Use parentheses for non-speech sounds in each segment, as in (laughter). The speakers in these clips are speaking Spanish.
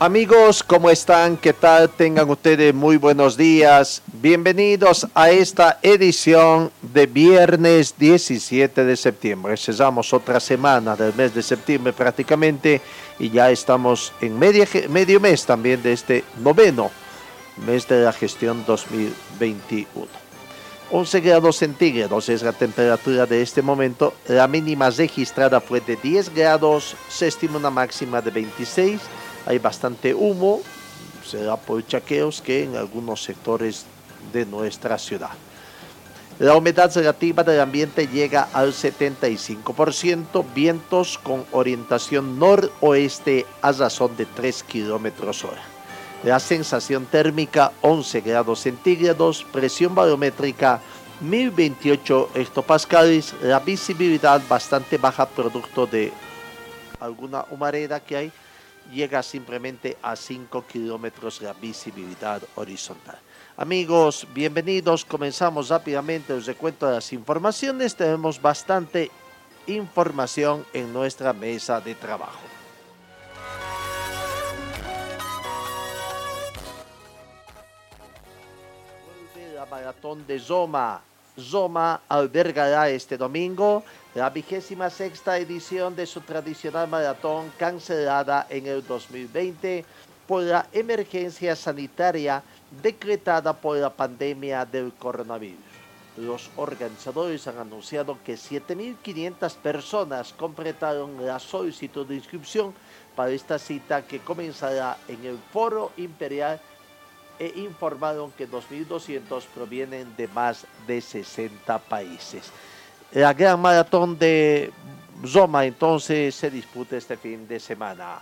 Amigos, ¿cómo están? ¿Qué tal? Tengan ustedes muy buenos días. Bienvenidos a esta edición de viernes 17 de septiembre. Cesamos otra semana del mes de septiembre prácticamente y ya estamos en medio mes también de este noveno mes de la gestión 2021. 11 grados centígrados es la temperatura de este momento. La mínima registrada fue de 10 grados, se estima una máxima de 26 hay bastante humo, será por chaqueos que en algunos sectores de nuestra ciudad. La humedad relativa del ambiente llega al 75%, vientos con orientación noroeste a razón de 3 kilómetros hora. La sensación térmica 11 grados centígrados, presión barométrica 1028 hectopascales, la visibilidad bastante baja producto de alguna humareda que hay llega simplemente a 5 kilómetros la visibilidad horizontal. Amigos, bienvenidos. Comenzamos rápidamente el recuento de las informaciones. Tenemos bastante información en nuestra mesa de trabajo. la maratón de Zoma. Zoma albergará este domingo la vigésima sexta edición de su tradicional maratón cancelada en el 2020 por la emergencia sanitaria decretada por la pandemia del coronavirus. Los organizadores han anunciado que 7.500 personas completaron la solicitud de inscripción para esta cita que comenzará en el Foro Imperial e informaron que 2.200 provienen de más de 60 países. La gran maratón de Roma entonces se disputa este fin de semana.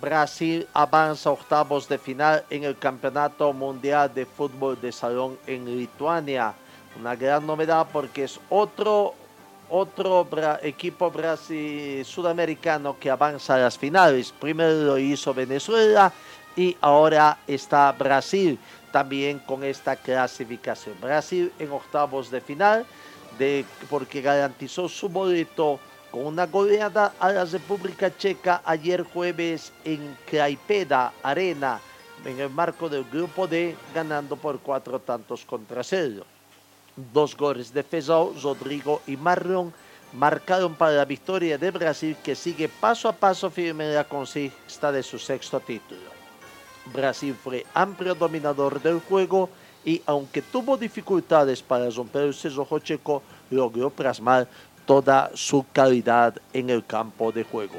Brasil avanza octavos de final en el Campeonato Mundial de Fútbol de Salón en Lituania. Una gran novedad porque es otro, otro equipo brasil sudamericano que avanza a las finales. Primero lo hizo Venezuela y ahora está Brasil también con esta clasificación. Brasil en octavos de final de, porque garantizó su boleto con una goleada a la República Checa ayer jueves en Kraipeda Arena, en el marco del grupo D, ganando por cuatro tantos contra cero. Dos goles de Fezau, Rodrigo y Marlon marcaron para la victoria de Brasil que sigue paso a paso firme en la conquista de su sexto título. Brasil fue amplio dominador del juego y aunque tuvo dificultades para romper el cerrojo checo, logró plasmar toda su calidad en el campo de juego.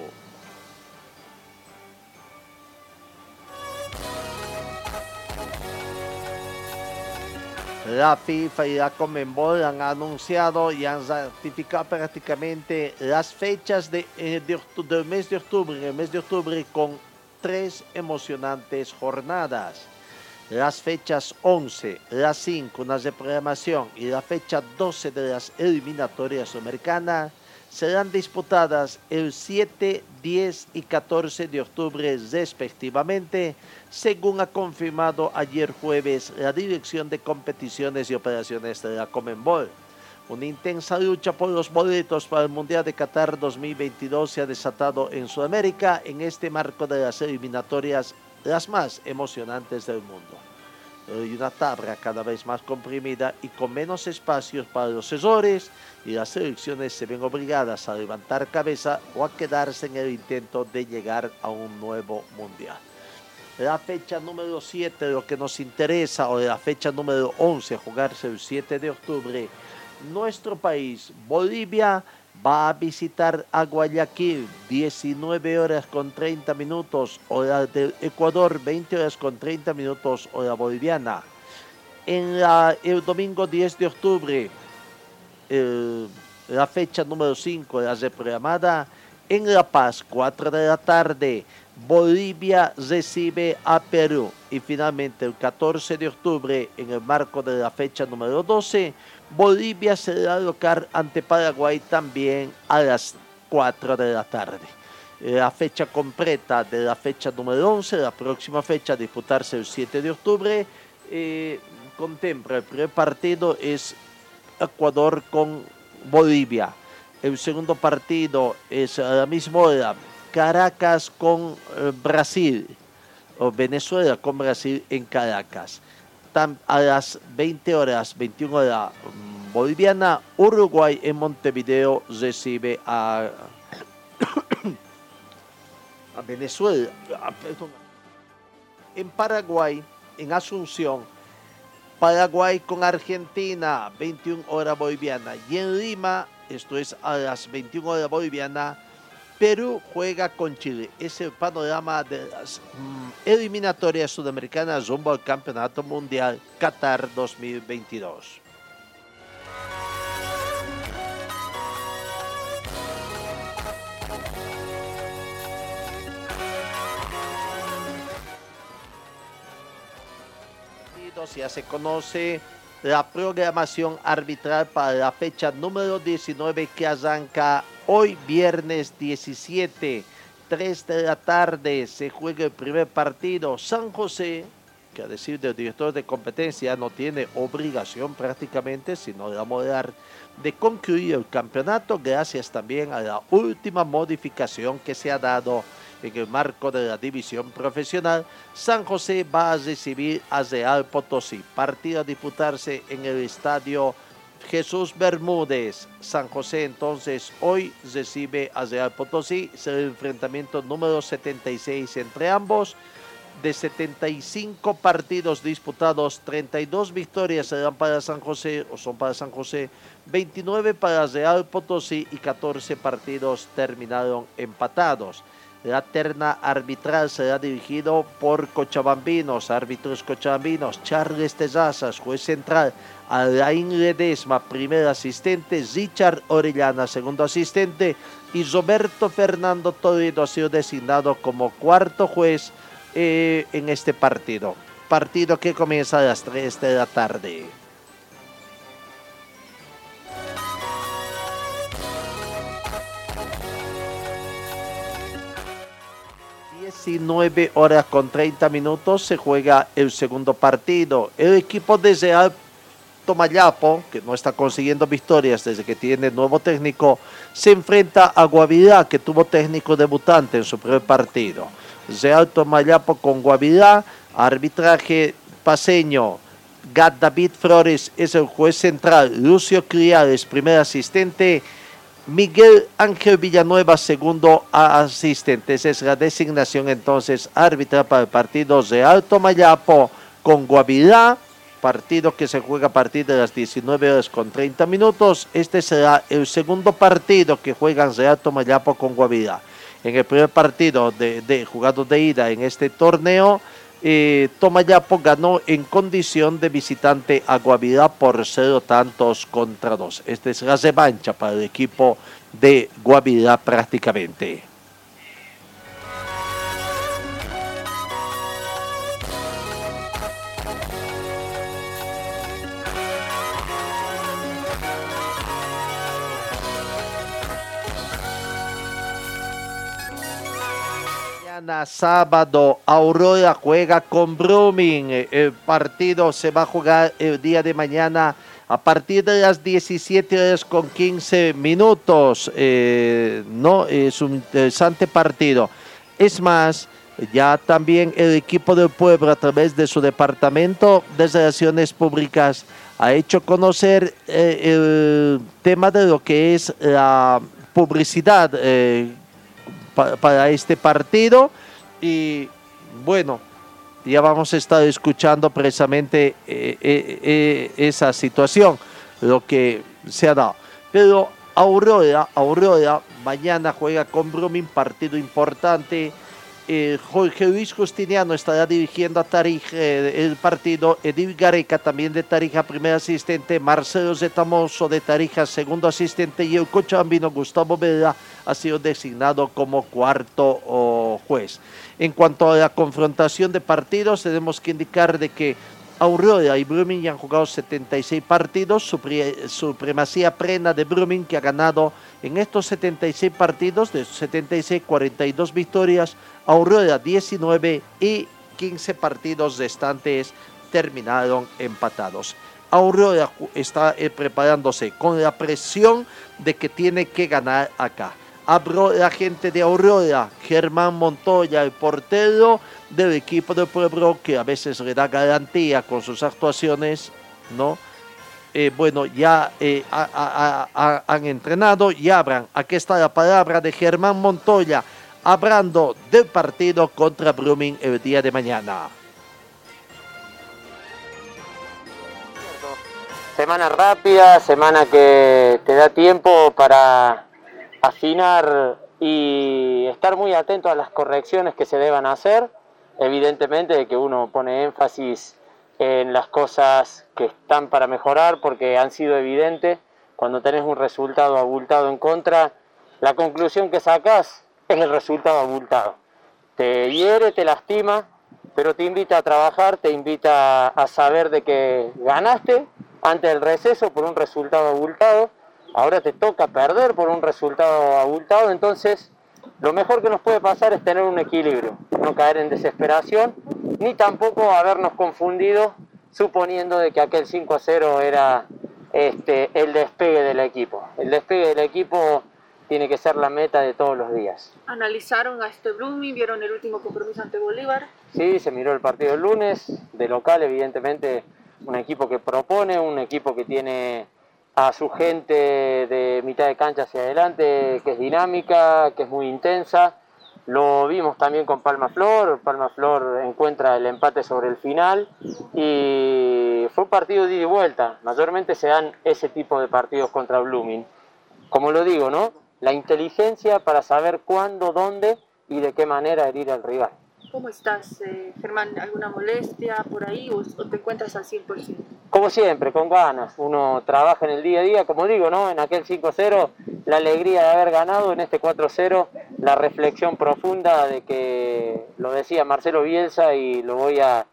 La FIFA y la Comenbol han anunciado y han certificado prácticamente las fechas de, eh, del mes de octubre, mes de octubre con tres emocionantes jornadas. Las fechas 11, las 5, una reprogramación y la fecha 12 de las eliminatorias americanas serán disputadas el 7, 10 y 14 de octubre respectivamente, según ha confirmado ayer jueves la Dirección de Competiciones y Operaciones de la Comenbol. Una intensa lucha por los boletos para el Mundial de Qatar 2022 se ha desatado en Sudamérica en este marco de las eliminatorias las más emocionantes del mundo. Y una tabla cada vez más comprimida y con menos espacios para los errores y las selecciones se ven obligadas a levantar cabeza o a quedarse en el intento de llegar a un nuevo mundial. la fecha número 7, lo que nos interesa, o la fecha número 11, jugarse el 7 de octubre, nuestro país, Bolivia, va a visitar a Guayaquil, 19 horas con 30 minutos, hora del Ecuador, 20 horas con 30 minutos, hora boliviana. En el domingo 10 de octubre, la fecha número 5 de la reprogramada, en La Paz, 4 de la tarde, Bolivia recibe a Perú. Y finalmente, el 14 de octubre, en el marco de la fecha número 12, Bolivia será local ante Paraguay también a las 4 de la tarde. La fecha completa de la fecha número 11, la próxima fecha a disputarse el 7 de octubre, eh, contempla el primer partido es Ecuador con Bolivia. El segundo partido es a la misma hora Caracas con eh, Brasil o Venezuela con Brasil en Caracas. A las 20 horas, 21 horas boliviana, Uruguay en Montevideo recibe a, (coughs) a Venezuela. En Paraguay, en Asunción, Paraguay con Argentina, 21 horas boliviana. Y en Lima, esto es a las 21 horas boliviana, Perú juega con Chile. Es el panorama de las mm, eliminatorias sudamericanas rumbo al Campeonato Mundial Qatar 2022. Ya se conoce la programación arbitral para la fecha número 19 que arranca hoy viernes 17, 3 de la tarde, se juega el primer partido. San José, que a decir del director de competencia no tiene obligación prácticamente, sino de moderar de concluir el campeonato gracias también a la última modificación que se ha dado en el marco de la división profesional, San José va a recibir a Real Potosí. Partido a disputarse en el estadio Jesús Bermúdez. San José entonces hoy recibe a Real Potosí. Será el enfrentamiento número 76 entre ambos. De 75 partidos disputados, 32 victorias serán para San José o son para San José, 29 para Real Potosí y 14 partidos terminaron empatados. La terna arbitral será dirigido por cochabambinos, árbitros cochabambinos, Charles Tezazas, juez central, Alain Ledesma, primer asistente, Richard Orellana, segundo asistente, y Roberto Fernando Toledo ha sido designado como cuarto juez eh, en este partido. Partido que comienza a las 3 de la tarde. 19 horas con 30 minutos se juega el segundo partido. El equipo de Real Tomayapo, que no está consiguiendo victorias desde que tiene nuevo técnico, se enfrenta a Guavirá, que tuvo técnico debutante en su primer partido. Real Tomayapo con Guavirá, arbitraje paseño. Gad David Flores es el juez central, Lucio Criales, primer asistente, Miguel Ángel Villanueva, segundo asistente. Esa es la designación entonces árbitra para el partido de Alto Mayapo con Guavirá. Partido que se juega a partir de las 19 horas con 30 minutos. Este será el segundo partido que juegan Real Tomayapo con Guavirá. En el primer partido de, de jugado de ida en este torneo, eh, Tomayapo ganó en condición de visitante a Guavirá por cero tantos contra dos. Esta es la revancha para el equipo de Guavirá prácticamente. Sábado, Aurora juega con Brumming. El partido se va a jugar el día de mañana a partir de las 17 horas con 15 minutos. Eh, no, es un interesante partido. Es más, ya también el equipo del pueblo a través de su departamento de relaciones públicas ha hecho conocer eh, el tema de lo que es la publicidad eh, para este partido y bueno, ya vamos a estar escuchando precisamente eh, eh, eh, esa situación, lo que se ha dado. Pero Aurora, Aurora mañana juega con Brumming, partido importante. Eh, Jorge Luis Justiniano estará dirigiendo a Tarija el partido. Edil Gareca, también de Tarija, primer asistente. Marcelo Zetamoso de Tarija, segundo asistente. Y el cochabambino Gustavo Vela ha sido designado como cuarto juez. En cuanto a la confrontación de partidos, tenemos que indicar de que Aurora y Brumming han jugado 76 partidos, supremacía plena de Brumming que ha ganado en estos 76 partidos, de 76, 42 victorias, Aurora 19 y 15 partidos restantes terminaron empatados. Aurora está eh, preparándose con la presión de que tiene que ganar acá. Abro la gente de Aurora, Germán Montoya, el portero del equipo de Pueblo, que a veces le da garantía con sus actuaciones, ¿no? Eh, bueno, ya eh, han entrenado y abran. Aquí está la palabra de Germán Montoya, hablando del partido contra Brumming el día de mañana. Semana rápida, semana que te da tiempo para afinar y estar muy atento a las correcciones que se deban hacer. Evidentemente que uno pone énfasis en las cosas que están para mejorar porque han sido evidentes. Cuando tenés un resultado abultado en contra, la conclusión que sacas es el resultado abultado. Te hiere, te lastima, pero te invita a trabajar, te invita a saber de que ganaste antes del receso por un resultado abultado ahora te toca perder por un resultado abultado, entonces lo mejor que nos puede pasar es tener un equilibrio, no caer en desesperación, ni tampoco habernos confundido suponiendo de que aquel 5 a 0 era este, el despegue del equipo. El despegue del equipo tiene que ser la meta de todos los días. ¿Analizaron a este Blooming? ¿Vieron el último compromiso ante Bolívar? Sí, se miró el partido el lunes, de local evidentemente un equipo que propone, un equipo que tiene a su gente de mitad de cancha hacia adelante, que es dinámica, que es muy intensa. Lo vimos también con Palma Flor, Palma Flor encuentra el empate sobre el final y fue un partido de ida y vuelta. Mayormente se dan ese tipo de partidos contra Blooming. Como lo digo, ¿no? La inteligencia para saber cuándo, dónde y de qué manera herir al rival. ¿Cómo estás, eh, Germán? ¿Alguna molestia por ahí o, te encuentras al 100%? Como siempre, con ganas. Uno trabaja en el día a día, como digo, ¿no? En aquel 5-0, la alegría de haber ganado, en este 4-0, la reflexión profunda de que lo decía Marcelo Bielsa y lo voy a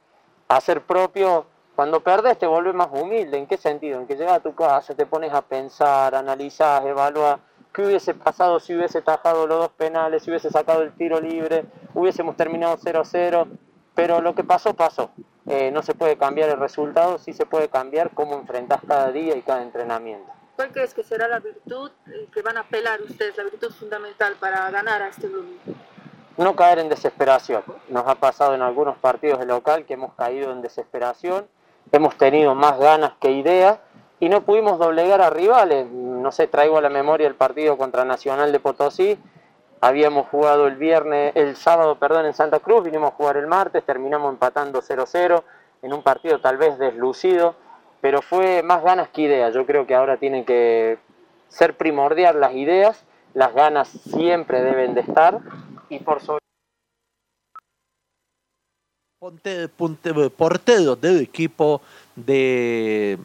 hacer propio. Cuando perdes te vuelves más humilde. ¿En qué sentido? En que llegas a tu casa, te pones a pensar, analizas, evaluas ¿Qué hubiese pasado si hubiese tajado los dos penales, si hubiese sacado el tiro libre? Hubiésemos terminado 0-0, pero lo que pasó, pasó. Eh, no se puede cambiar el resultado, sí se puede cambiar cómo enfrentás cada día y cada entrenamiento. ¿Cuál crees que será la virtud eh, que van a apelar ustedes, la virtud fundamental para ganar a este grupo? No caer en desesperación. Nos ha pasado en algunos partidos de local que hemos caído en desesperación, hemos tenido más ganas que ideas y no pudimos doblegar a rivales. No sé, traigo a la memoria el partido contra Nacional de Potosí. Habíamos jugado el viernes, el sábado, perdón, en Santa Cruz, vinimos a jugar el martes, terminamos empatando 0-0 en un partido tal vez deslucido, pero fue más ganas que ideas. Yo creo que ahora tienen que ser primordial las ideas, las ganas siempre deben de estar y por sobre portero del equipo de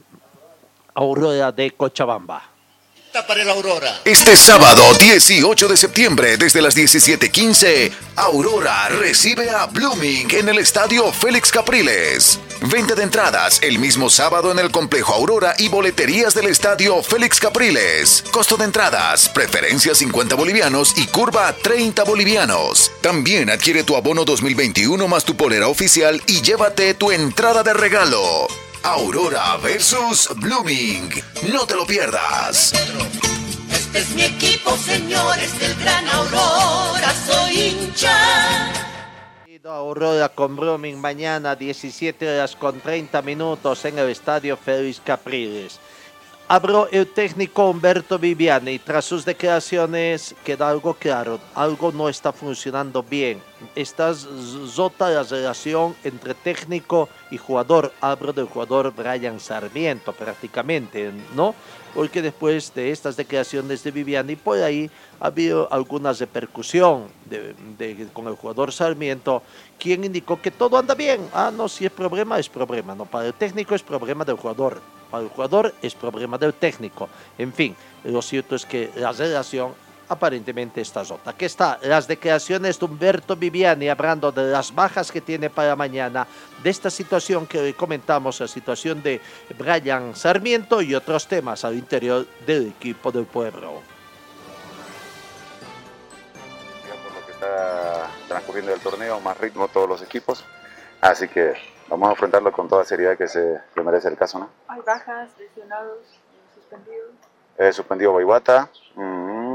Aurora de Cochabamba. Para el Aurora. Este sábado 18 de septiembre desde las 17:15, Aurora recibe a Blooming en el estadio Félix Capriles. Venta de entradas el mismo sábado en el complejo Aurora y boleterías del estadio Félix Capriles. Costo de entradas, preferencia 50 bolivianos y curva 30 bolivianos. También adquiere tu abono 2021 más tu polera oficial y llévate tu entrada de regalo. Aurora versus Blooming. No te lo pierdas. Este es mi equipo, señores del Gran Aurora, soy hincha. Aurora con Blooming mañana 17 horas con 30 minutos en el estadio Félix Capriles. Abro el técnico Humberto Viviani. Tras sus declaraciones queda algo claro, algo no está funcionando bien está rota la relación entre técnico y jugador. Hablo del jugador Brian Sarmiento prácticamente, ¿no? Porque después de estas declaraciones de Viviani, por ahí ha habido alguna repercusión con el jugador Sarmiento, quien indicó que todo anda bien. Ah, no, si es problema, es problema. No, para el técnico es problema del jugador. Para el jugador es problema del técnico. En fin, lo cierto es que la relación aparentemente está rota. Aquí está las declaraciones de Humberto Viviani hablando de las bajas que tiene para mañana, de esta situación que hoy comentamos, la situación de Brian Sarmiento y otros temas al interior del equipo del pueblo. por lo que está transcurriendo el torneo, más ritmo todos los equipos. Así que vamos a afrontarlo con toda seriedad que se que merece el caso, ¿no? Hay bajas, lesionados, eh, suspendidos. He suspendido Boiguata mm,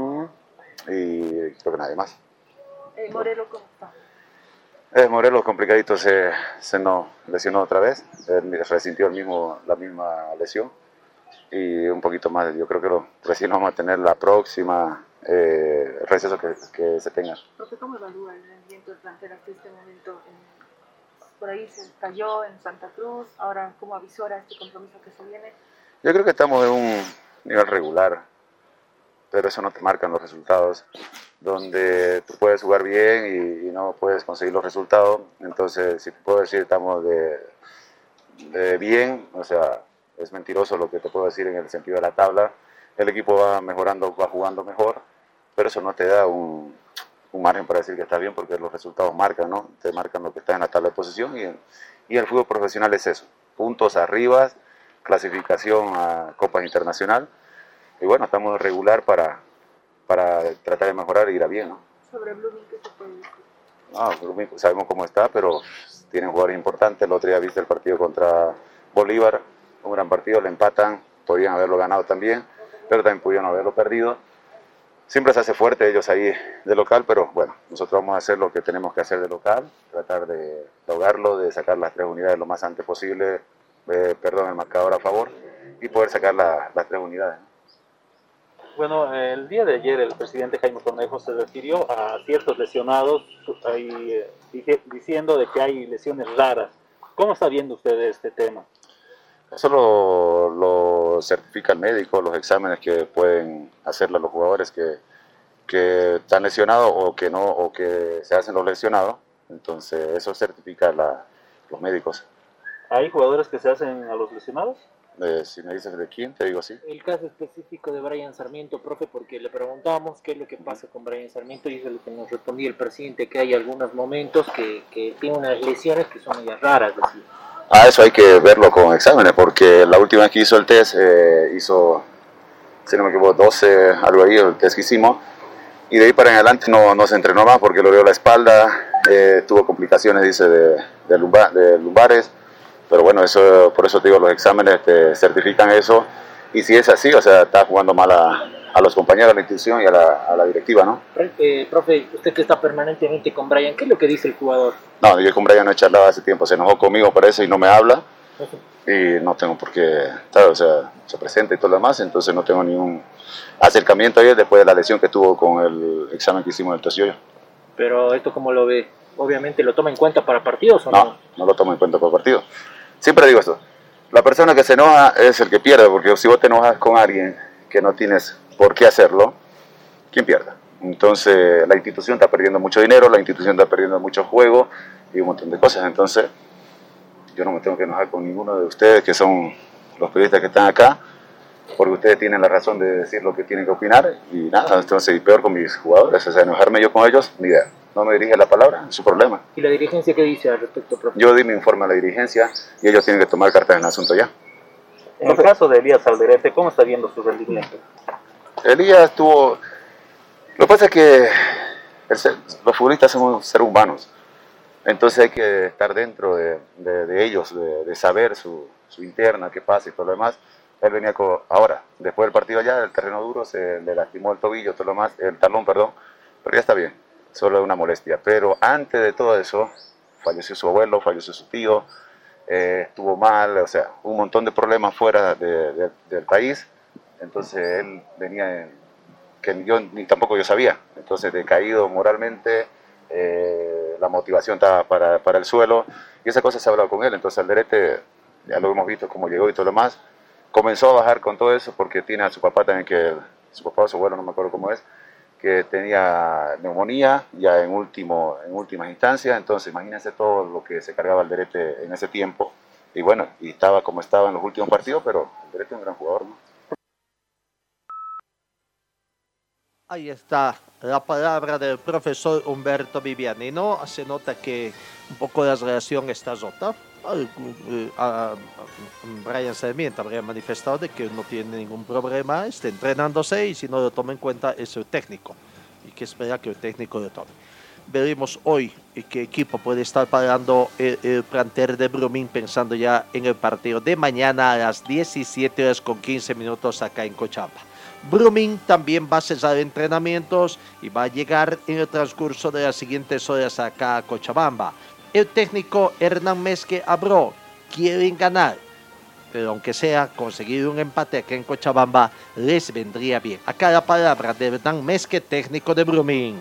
y creo que nadie más. Eh, Morelo, ¿cómo está? Eh, Morelos complicadito se, se nos lesionó otra vez, él resintió el mismo, la misma lesión y un poquito más, yo creo que lo, recién vamos a tener la próxima eh, receso que, que se tenga. Profe, ¿cómo evalúa el rendimiento del plantel hasta este momento? En- por ahí se cayó en Santa Cruz, ahora ¿cómo avisora este compromiso que se viene? Yo creo que estamos en un nivel regular, pero eso no te marcan los resultados. Donde tú puedes jugar bien y, no puedes conseguir los resultados, entonces si te puedo decir estamos de, bien, o sea, es mentiroso lo que te puedo decir en el sentido de la tabla. El equipo va mejorando, va jugando mejor, pero eso no te da un, margen para decir que está bien porque los resultados marcan, ¿no? Te marcan lo que está en la tabla de posición y, y el fútbol profesional es eso, puntos arriba, clasificación a Copas Internacional. Y bueno, estamos regular para, para tratar de mejorar y ir a bien, ¿no? Sobre Blooming, ¿qué se puede decir? No, Blooming, sabemos cómo está, pero tienen jugadores importantes. El otro día viste el partido contra Bolívar, un gran partido, le empatan, podían haberlo ganado también, pero también pudieron haberlo perdido. Siempre se hace fuerte ellos ahí de local, pero bueno, nosotros vamos a hacer lo que tenemos que hacer de local, tratar de lograrlo, de sacar las tres unidades lo más antes posible, eh, perdón, el marcador a favor, y poder sacar la- las tres unidades. ¿No? Bueno, el día de ayer el presidente Jaime Cornejo se refirió a ciertos lesionados ahí, eh, diciendo de que hay lesiones raras. ¿Cómo está viendo usted este tema? Eso lo, lo certifica el médico, los exámenes que pueden hacerle a los jugadores que, que están lesionados o que no, o que se hacen los lesionados. Entonces, eso certifica la- los médicos. ¿Hay jugadores que se hacen a los lesionados? Eh, si me dices de quién, te digo sí. El caso específico de Brian Sarmiento, profe, porque le preguntábamos qué es lo que pasa con Brian Sarmiento y eso es lo que nos respondía el presidente, que hay algunos momentos que, que tiene unas lesiones que son medias raras. decía. Ah, eso hay que verlo con exámenes, porque la última vez que hizo el test, eh, hizo, si no me equivoco, 12, algo ahí, el test que hicimos, y de ahí para en adelante no, no se entrenó más porque le dio la espalda, eh, tuvo complicaciones, dice, de, de, lumba- de lumbares, pero bueno, eso por eso te digo, los exámenes te certifican eso, y si es así, o sea, está jugando mal a, a los compañeros de la institución y a la, a la directiva, ¿no? Eh, profe, usted que está permanentemente con Brian, ¿qué es lo que dice el jugador? No, yo con Brian no he charlado hace tiempo, se enojó conmigo por eso y no me habla. Y no tengo por qué, claro, o sea, se presenta y todo lo demás, entonces no tengo ningún acercamiento ayer después de la lesión que tuvo con el examen que hicimos en el Tosillo. Pero esto cómo lo ve, obviamente lo toma en cuenta para partidos o no? No, no lo tomo en cuenta por partido. Siempre digo esto, la persona que se enoja es el que pierde, porque si vos te enojas con alguien que no tienes por qué hacerlo, ¿quién pierde? Entonces la institución está perdiendo mucho dinero, la institución está perdiendo mucho juego y un montón de cosas. Entonces yo no me tengo que enojar con ninguno de ustedes que son los periodistas que están acá, porque ustedes tienen la razón de decir lo que tienen que opinar y nada, entonces y peor con mis jugadores, o sea, enojarme yo con ellos, ni idea. No me dirige la palabra, es su problema. ¿Y la dirigencia qué dice al respecto, profe? Yo di mi informe a la dirigencia y ellos tienen que tomar cartas en el asunto ya. En el caso de Elías Alderete, ¿cómo está viendo su rendimiento? Elías tuvo... Lo que pasa es que el ser- los futbolistas somos seres humanos, entonces hay que estar dentro de, de- de ellos, de, de saber su, su interna, qué pasa y todo lo demás. Él venía con, ahora, después del partido allá, el terreno duro, se le lastimó el tobillo, todo lo demás, el talón, perdón, pero ya está bien, solo una molestia. Pero antes de todo eso, falleció su abuelo, falleció su tío, eh, estuvo mal, o sea, un montón de problemas fuera de- de- del país. Entonces él venía en- que yo ni tampoco yo sabía. Entonces decaído moralmente, eh, la motivación estaba para, para, el suelo y esa cosa se ha hablado con él. Entonces Alderete, ya lo hemos visto cómo llegó y todo lo más, comenzó a bajar con todo eso porque tiene a su papá también que, su papá o su abuelo, no me acuerdo cómo es, que tenía neumonía ya en, último, en últimas instancias. Entonces imagínense todo lo que se cargaba Alderete en ese tiempo. Y bueno, y estaba como estaba en los últimos partidos, pero Alderete es un gran jugador, ¿no? Ahí está la palabra del profesor Humberto Viviani. No se nota que un poco la relación está rota. A, Brian Sarmiento habría manifestado de que no tiene ningún problema, está entrenándose y si no lo toma en cuenta es el técnico y que espera que el técnico lo tome. Veremos hoy qué equipo puede estar pagando el, el planter de Brumming pensando ya en el partido de mañana a las 17 horas con 15 minutos acá en Cochabamba. Brumming también va a cesar entrenamientos y va a llegar en el transcurso de las siguientes horas acá a Cochabamba. El técnico Hernán Mesque habló, quieren ganar, pero aunque sea conseguir un empate acá en Cochabamba, les vendría bien. Acá la palabra de Hernán Mesque, técnico de Brumming.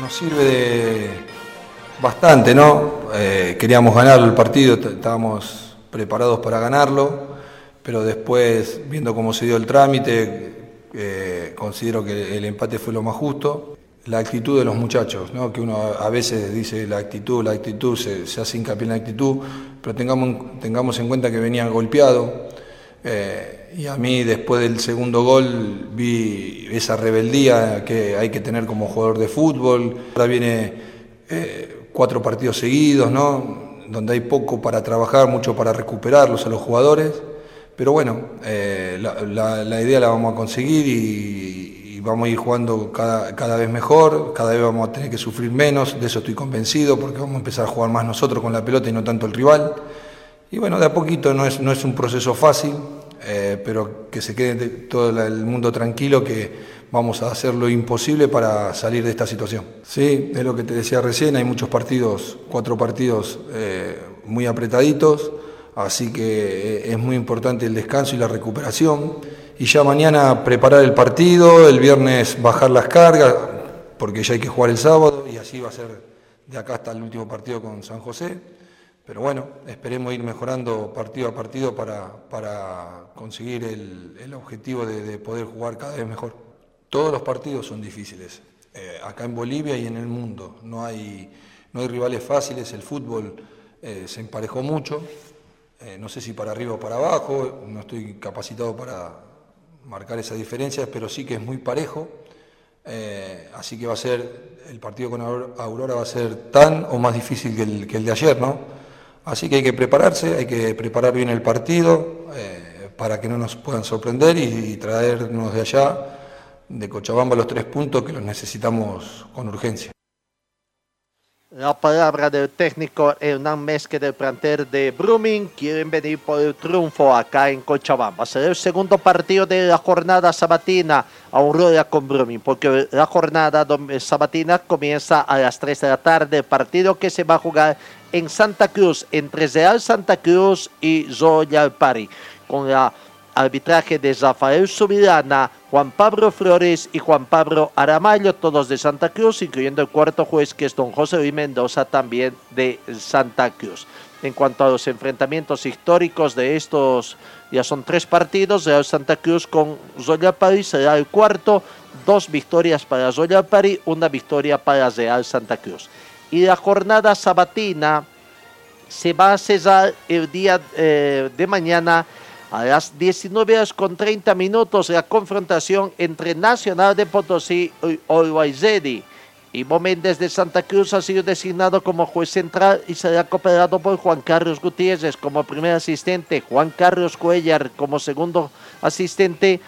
Nos sirve de bastante, ¿no? Eh, queríamos ganar el partido, estábamos preparados para ganarlo, pero después, viendo cómo se dio el trámite, eh, considero que el empate fue lo más justo. La actitud de los muchachos, ¿no? que uno a veces dice la actitud, la actitud, se, hace hincapié en la actitud, pero tengamos, tengamos en cuenta que venían golpeados. Eh, y a mí después del segundo gol vi esa rebeldía que hay que tener como jugador de fútbol. Ahora viene cuatro partidos seguidos, ¿no? donde hay poco para trabajar, mucho para recuperarlos a los jugadores. Pero bueno, eh, la, idea la vamos a conseguir y, vamos a ir jugando cada, cada, vez mejor, cada vez vamos a tener que sufrir menos, de eso estoy convencido, porque vamos a empezar a jugar más nosotros con la pelota y no tanto el rival. Y bueno, de a poquito no es, no es un proceso fácil, eh, pero que se quede todo el mundo tranquilo que vamos a hacer lo imposible para salir de esta situación. Sí, es lo que te decía recién, hay muchos partidos, cuatro partidos eh, muy apretaditos Así que eh, es muy importante el descanso y la recuperación. Y ya mañana preparar el partido, el viernes bajar las cargas, porque ya hay que jugar el sábado y así va a ser de acá hasta el último partido con San José. Pero bueno, esperemos ir mejorando partido a partido para, conseguir el, objetivo de, poder jugar cada vez mejor. Todos los partidos son difíciles, eh, acá en Bolivia y en el mundo. No hay, no hay rivales fáciles, el fútbol eh, se emparejó mucho, eh, no sé si para arriba o para abajo, no estoy capacitado para marcar esas diferencias, pero sí que es muy parejo. Así que va a ser, el partido con Aurora va a ser tan o más difícil que el, que el de ayer, ¿no? Así que hay que prepararse, hay que preparar bien el partido eh, para que no nos puedan sorprender y, y traernos de allá, de Cochabamba, los tres puntos que los necesitamos con urgencia. La palabra del técnico Hernán Mesque del plantel de Brumming. Quieren venir por el triunfo acá en Cochabamba. Será el segundo partido de la jornada sabatina Aurora con Brumming, porque la jornada sabatina comienza a las 3 de la tarde. Partido que se va a jugar en Santa Cruz, entre Real Santa Cruz y Royal Party, con la arbitraje de Rafael Subirana, Juan Pablo Flores y Juan Pablo Aramayo, todos de Santa Cruz, incluyendo el cuarto juez que es don José Luis Mendoza, también de Santa Cruz. En cuanto a los enfrentamientos históricos de estos, ya son tres partidos, Real Santa Cruz con Royal París será el cuarto, dos victorias para Royal París, una victoria para Real Santa Cruz. Y la jornada sabatina se va a cesar el día eh, de mañana a las 19 horas con 30 minutos, la confrontación entre Nacional de Potosí y Olwaizedi. Ivo Méndez de Santa Cruz ha sido designado como juez central y será cooperado por Juan Carlos Gutiérrez como primer asistente, Juan Carlos Cuellar como segundo asistente,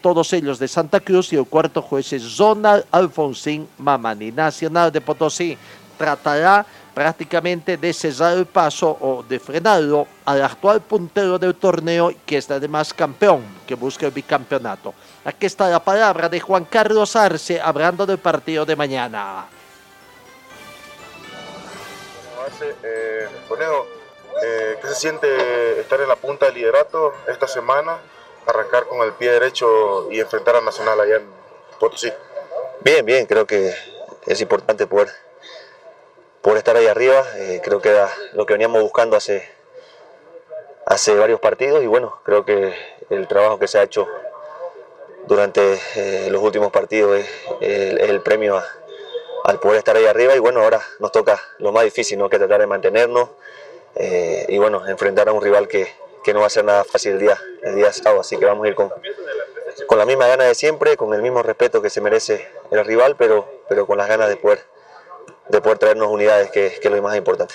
todos ellos de Santa Cruz y el cuarto juez es Zonal Alfonsín Mamani. Nacional de Potosí tratará prácticamente de cesar el paso o de frenarlo al actual puntero del torneo, que es además campeón, que busca el bicampeonato. Aquí está la palabra de Juan Carlos Arce hablando del partido de mañana. Eh, eh, ¿qué se siente estar en la punta del liderato esta semana? Arrancar con el pie derecho y enfrentar al Nacional allá en Potosí? Bien, bien, creo que es importante poder, poder estar ahí arriba. Eh, creo que era lo que veníamos buscando hace, hace varios partidos y bueno, creo que el trabajo que se ha hecho durante eh, los últimos partidos es, el, premio a- al poder estar ahí arriba y bueno, ahora nos toca lo más difícil, ¿no? que tratar de mantenernos eh, y bueno, enfrentar a un rival que, que no va a ser nada fácil el día, el día sábado, así que vamos a ir con, con la misma gana de siempre, con el mismo respeto que se merece el rival, pero, pero con las ganas de poder, de poder traernos unidades, que, que es lo más importante.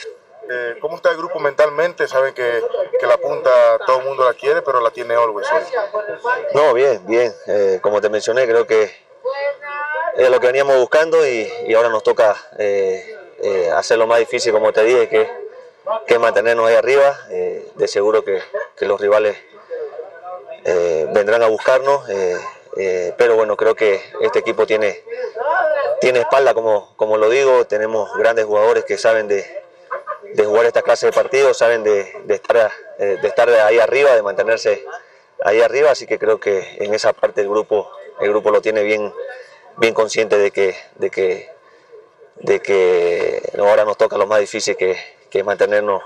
Eh, ¿Cómo está el grupo mentalmente? Saben que, que la punta todo el mundo la quiere, pero la tiene Always. No, bien, bien. Eh, como te mencioné, creo que es lo que veníamos buscando y, y ahora nos toca eh, eh, hacer lo más difícil, como te dije, que, que mantenernos ahí arriba. Eh, de seguro que, que los rivales eh, vendrán a buscarnos, eh, pero bueno, creo que este equipo tiene, tiene espalda, como, como lo digo, tenemos grandes jugadores que saben de, de jugar esta clase de partidos, saben de, de estar, de estar ahí arriba, de mantenerse ahí arriba, así que creo que en esa parte el grupo, el grupo lo tiene bien, bien consciente de que, de que, de que ahora nos toca lo más difícil que, que es mantenernos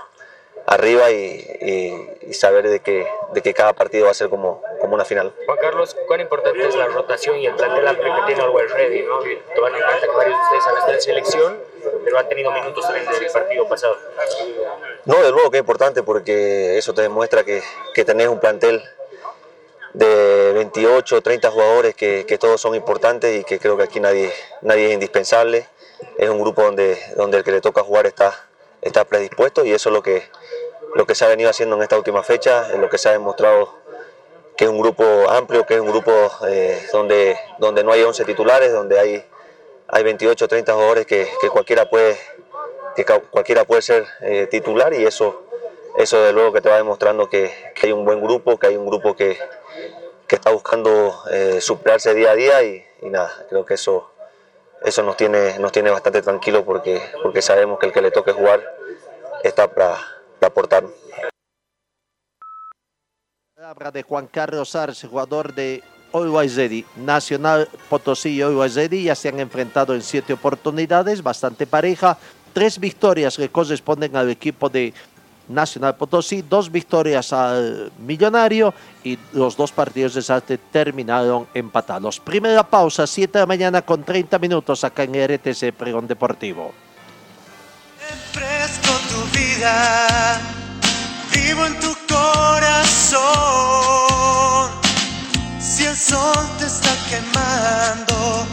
arriba y, y- y saber de que, de que cada partido va a ser como, como una final. Juan Carlos, ¿cuán importante es la rotación y el plantel amplio que tiene Always Ready? ¿no? Tomando en cuenta que varios de ustedes han estado en selección, pero han tenido minutos también en el partido pasado. No, de luego que es importante porque eso te demuestra que, que tenés un plantel de 28, 30 jugadores que, que todos son importantes y que creo que aquí nadie, nadie es indispensable. Es un grupo donde, donde el que le toca jugar está, está predispuesto y eso es lo que, lo que se ha venido haciendo en esta última fecha, es lo que se ha demostrado que es un grupo amplio, que es un grupo eh, donde, donde no hay 11 titulares, donde hay, hay 28, 30 jugadores que, que cualquiera puede que cualquiera puede ser eh, titular y eso, eso de luego que te va demostrando que, hay un buen grupo, que hay un grupo que, que está buscando eh, superarse día a día y nada, creo que eso, eso nos tiene, nos tiene bastante tranquilos porque, porque sabemos que el que le toque jugar está para, aportar. Palabra de Juan Carlos Arce, jugador de Always. Nacional Potosí y ya se han enfrentado en siete oportunidades, bastante pareja. Tres victorias que corresponden al equipo de Nacional Potosí, dos victorias al Millonario y los dos partidos de Sarte terminaron empatados. Primera pausa, 7 de la mañana con 30 minutos acá en RTC Pregón Deportivo. Fresco tu vida, vivo en tu corazón. Si el sol te está quemando,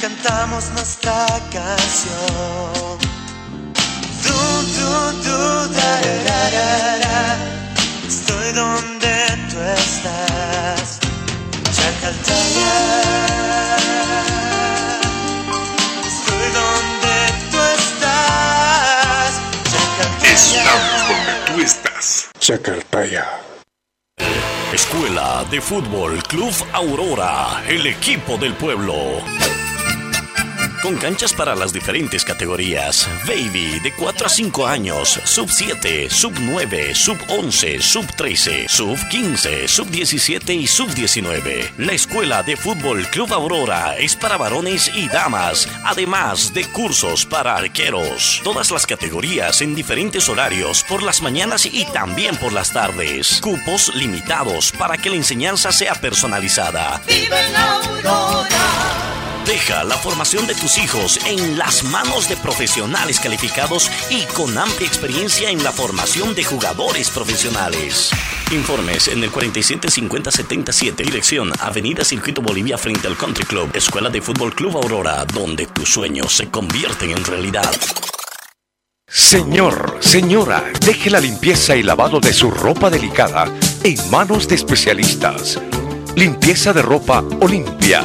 cantamos nuestra canción. Estoy donde tú estás, Chacaltaya. Estoy donde tú estás, Chacaltaya. Estamos donde tú estás. Chacaltaya. Escuela de Fútbol Club Aurora, el equipo del pueblo. Con canchas para las diferentes categorías. Baby de 4 a 5 años, sub 7, sub 9, sub 11, sub 13, sub 15, sub 17 y sub 19. La Escuela de Fútbol Club Aurora es para varones y damas, además de cursos para arqueros. Todas las categorías en diferentes horarios por las mañanas y también por las tardes. Cupos limitados para que la enseñanza sea personalizada. Vive la aurora. Deja la formación de tus hijos en las manos de profesionales calificados y con amplia experiencia en la formación de jugadores profesionales. Informes en el 475077, dirección Avenida Circuito Bolivia frente al Country Club, Escuela de Fútbol Club Aurora, donde tus sueños se convierten en realidad. Señor, señora, deje la limpieza y lavado de su ropa delicada en manos de especialistas. Limpieza de ropa Olimpia.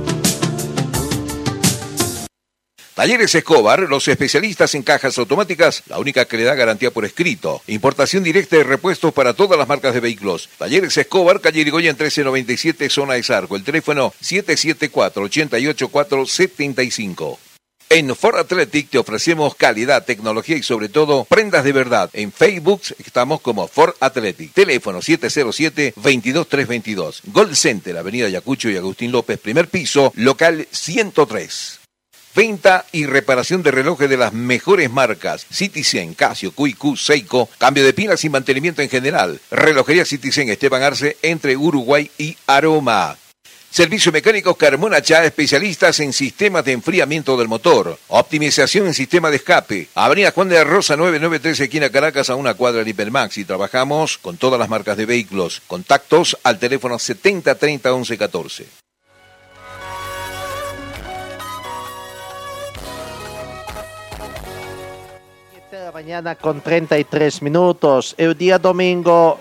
Talleres Escobar, los especialistas en cajas automáticas, la única que le da garantía por escrito. Importación directa de repuestos para todas las marcas de vehículos. Talleres Escobar, calle Irigoyen 1397, zona de Sarco. El teléfono 774-88475. En Ford Athletic te ofrecemos calidad, tecnología y sobre todo prendas de verdad. En Facebook estamos como Ford Athletic. Teléfono 707-22322. Gold Center, Avenida Yacucho y Agustín López, primer piso, local 103. Venta y reparación de relojes de las mejores marcas. Citizen, Casio, QQ, Seiko. Cambio de pilas y mantenimiento en general. Relojería Citizen Esteban Arce entre Uruguay y Aroma. Servicio mecánico Carmona Chá, especialistas en sistemas de enfriamiento del motor. Optimización en sistema de escape. Avenida Juan de la Rosa 993, esquina Caracas, a una cuadra de Hipermax. Y trabajamos con todas las marcas de vehículos. Contactos al teléfono 70 30 11 14. Mañana con 33 minutos. El día domingo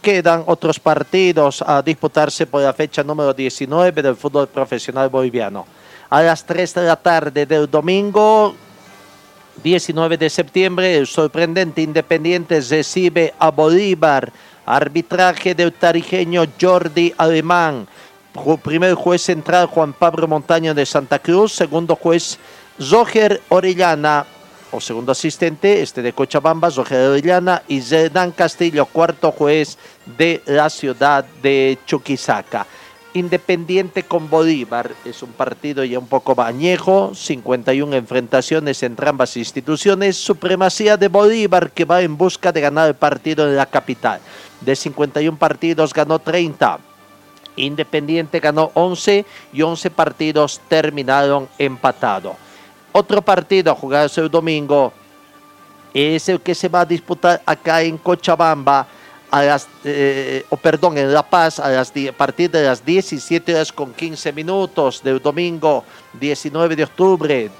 quedan otros partidos a disputarse por la fecha número 19 del fútbol profesional boliviano. A las 3 de la tarde del domingo 19 de septiembre, el sorprendente Independiente recibe a Bolívar. Arbitraje del tarijeño Jordi Alemán. Primer juez central Juan Pablo Montaño de Santa Cruz. Segundo juez Roger Orellana o segundo asistente, este de Cochabamba, Roger Orellana y Zedan Castillo, cuarto juez de la ciudad de Chuquisaca. Independiente con Bolívar es un partido ya un poco bañejo, 51 enfrentaciones entre ambas instituciones, supremacía de Bolívar que va en busca de ganar el partido en la capital. De 51 partidos ganó 30. Independiente ganó 11 y 11 partidos terminaron empatados. Otro partido a jugarse el domingo es el que se va a disputar acá en Cochabamba, a las, eh, o perdón, en La Paz, a, las, partir de las 17 horas con 15 minutos del domingo 19 de octubre.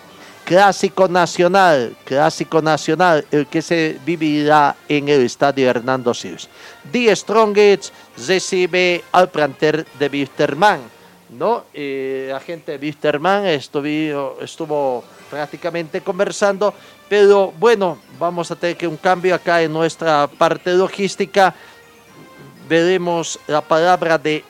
Clásico Nacional, Clásico Nacional, el que se vivirá en el estadio Hernando Siles. Die Strongets recibe al planter de Wisterman. ¿no? Eh, la gente de Wisterman estuvo, estuvo prácticamente conversando, pero bueno, vamos a tener que un cambio acá en nuestra parte logística. Veremos la palabra de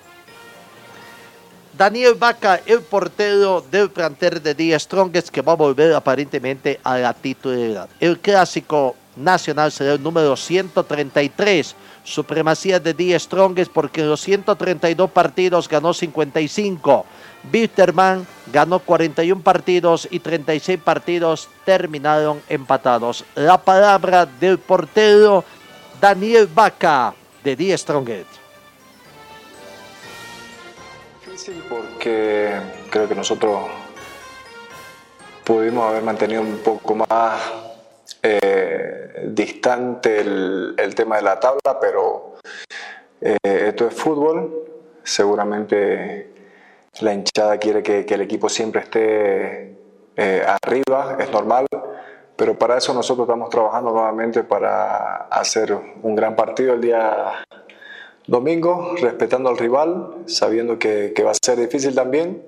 Daniel Vaca, el portero del planter de Díaz Strongest, que va a volver aparentemente a la titularidad. El clásico nacional será el número 133. Supremacía de Díaz Strongest porque en los 132 partidos ganó 55. Bitterman ganó 41 partidos y 36 partidos terminaron empatados. La palabra del portero Daniel Vaca de Die Strongest. Difícil porque creo que nosotros pudimos haber mantenido un poco más eh, distante el, el, tema de la tabla, pero eh, esto es fútbol. Seguramente la hinchada quiere que, el equipo siempre esté eh, arriba, es normal, pero para eso nosotros estamos trabajando nuevamente para hacer un gran partido el día domingo, respetando al rival, sabiendo que, que va a ser difícil también.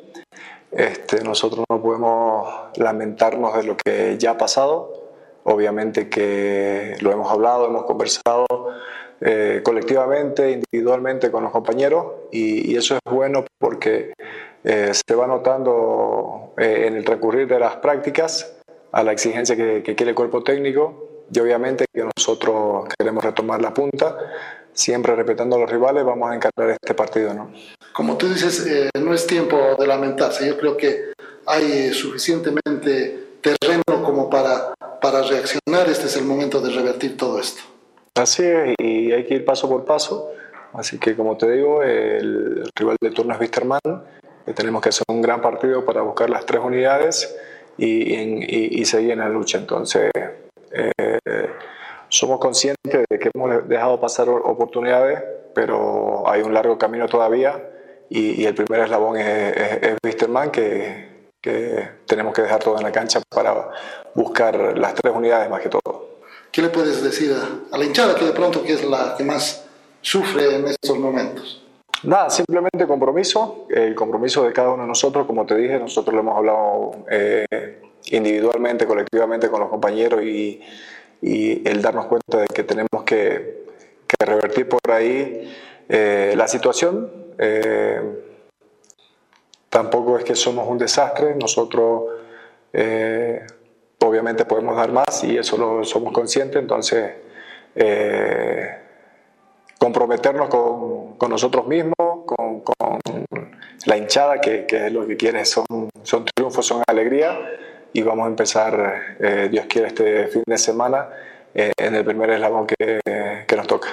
Este, nosotros no podemos lamentarnos de lo que ya ha pasado. Obviamente que lo hemos hablado, hemos conversado eh, colectivamente, individualmente con los compañeros y, y eso es bueno porque eh, se va notando eh, en el recurrir de las prácticas a la exigencia que, que quiere el cuerpo técnico y obviamente que nosotros queremos retomar la punta, siempre respetando a los rivales, vamos a encarar este partido. ¿no? Como tú dices, eh, no es tiempo de lamentarse, yo creo que hay suficientemente terreno como para, para reaccionar, este es el momento de revertir todo esto. Así es, y hay que ir paso por paso. Así que, como te digo, el rival de turno es Wisterman. Tenemos que hacer un gran partido para buscar las tres unidades y, seguir en la lucha. Entonces, eh, somos conscientes de que hemos dejado pasar oportunidades, pero hay un largo camino todavía y, el primer eslabón es, es, Wisterman, que tenemos que dejar todo en la cancha para buscar las tres unidades más que todo. ¿Qué le puedes decir a, a, la hinchada que de pronto que es la que más sufre en estos momentos? Nada, simplemente compromiso, el compromiso de cada uno de nosotros, como te dije, nosotros lo hemos hablado eh, individualmente, colectivamente con los compañeros y, el darnos cuenta de que tenemos que, que revertir por ahí eh, la situación. Eh, tampoco es que somos un desastre, nosotros obviamente podemos dar más y eso lo somos conscientes, entonces comprometernos con, con nosotros mismos, con, con, la hinchada, que, que es lo que quiere, son, son triunfos, son alegría, y vamos a empezar, eh, Dios quiere, este fin de semana eh, en el primer eslabón que, que, nos toca.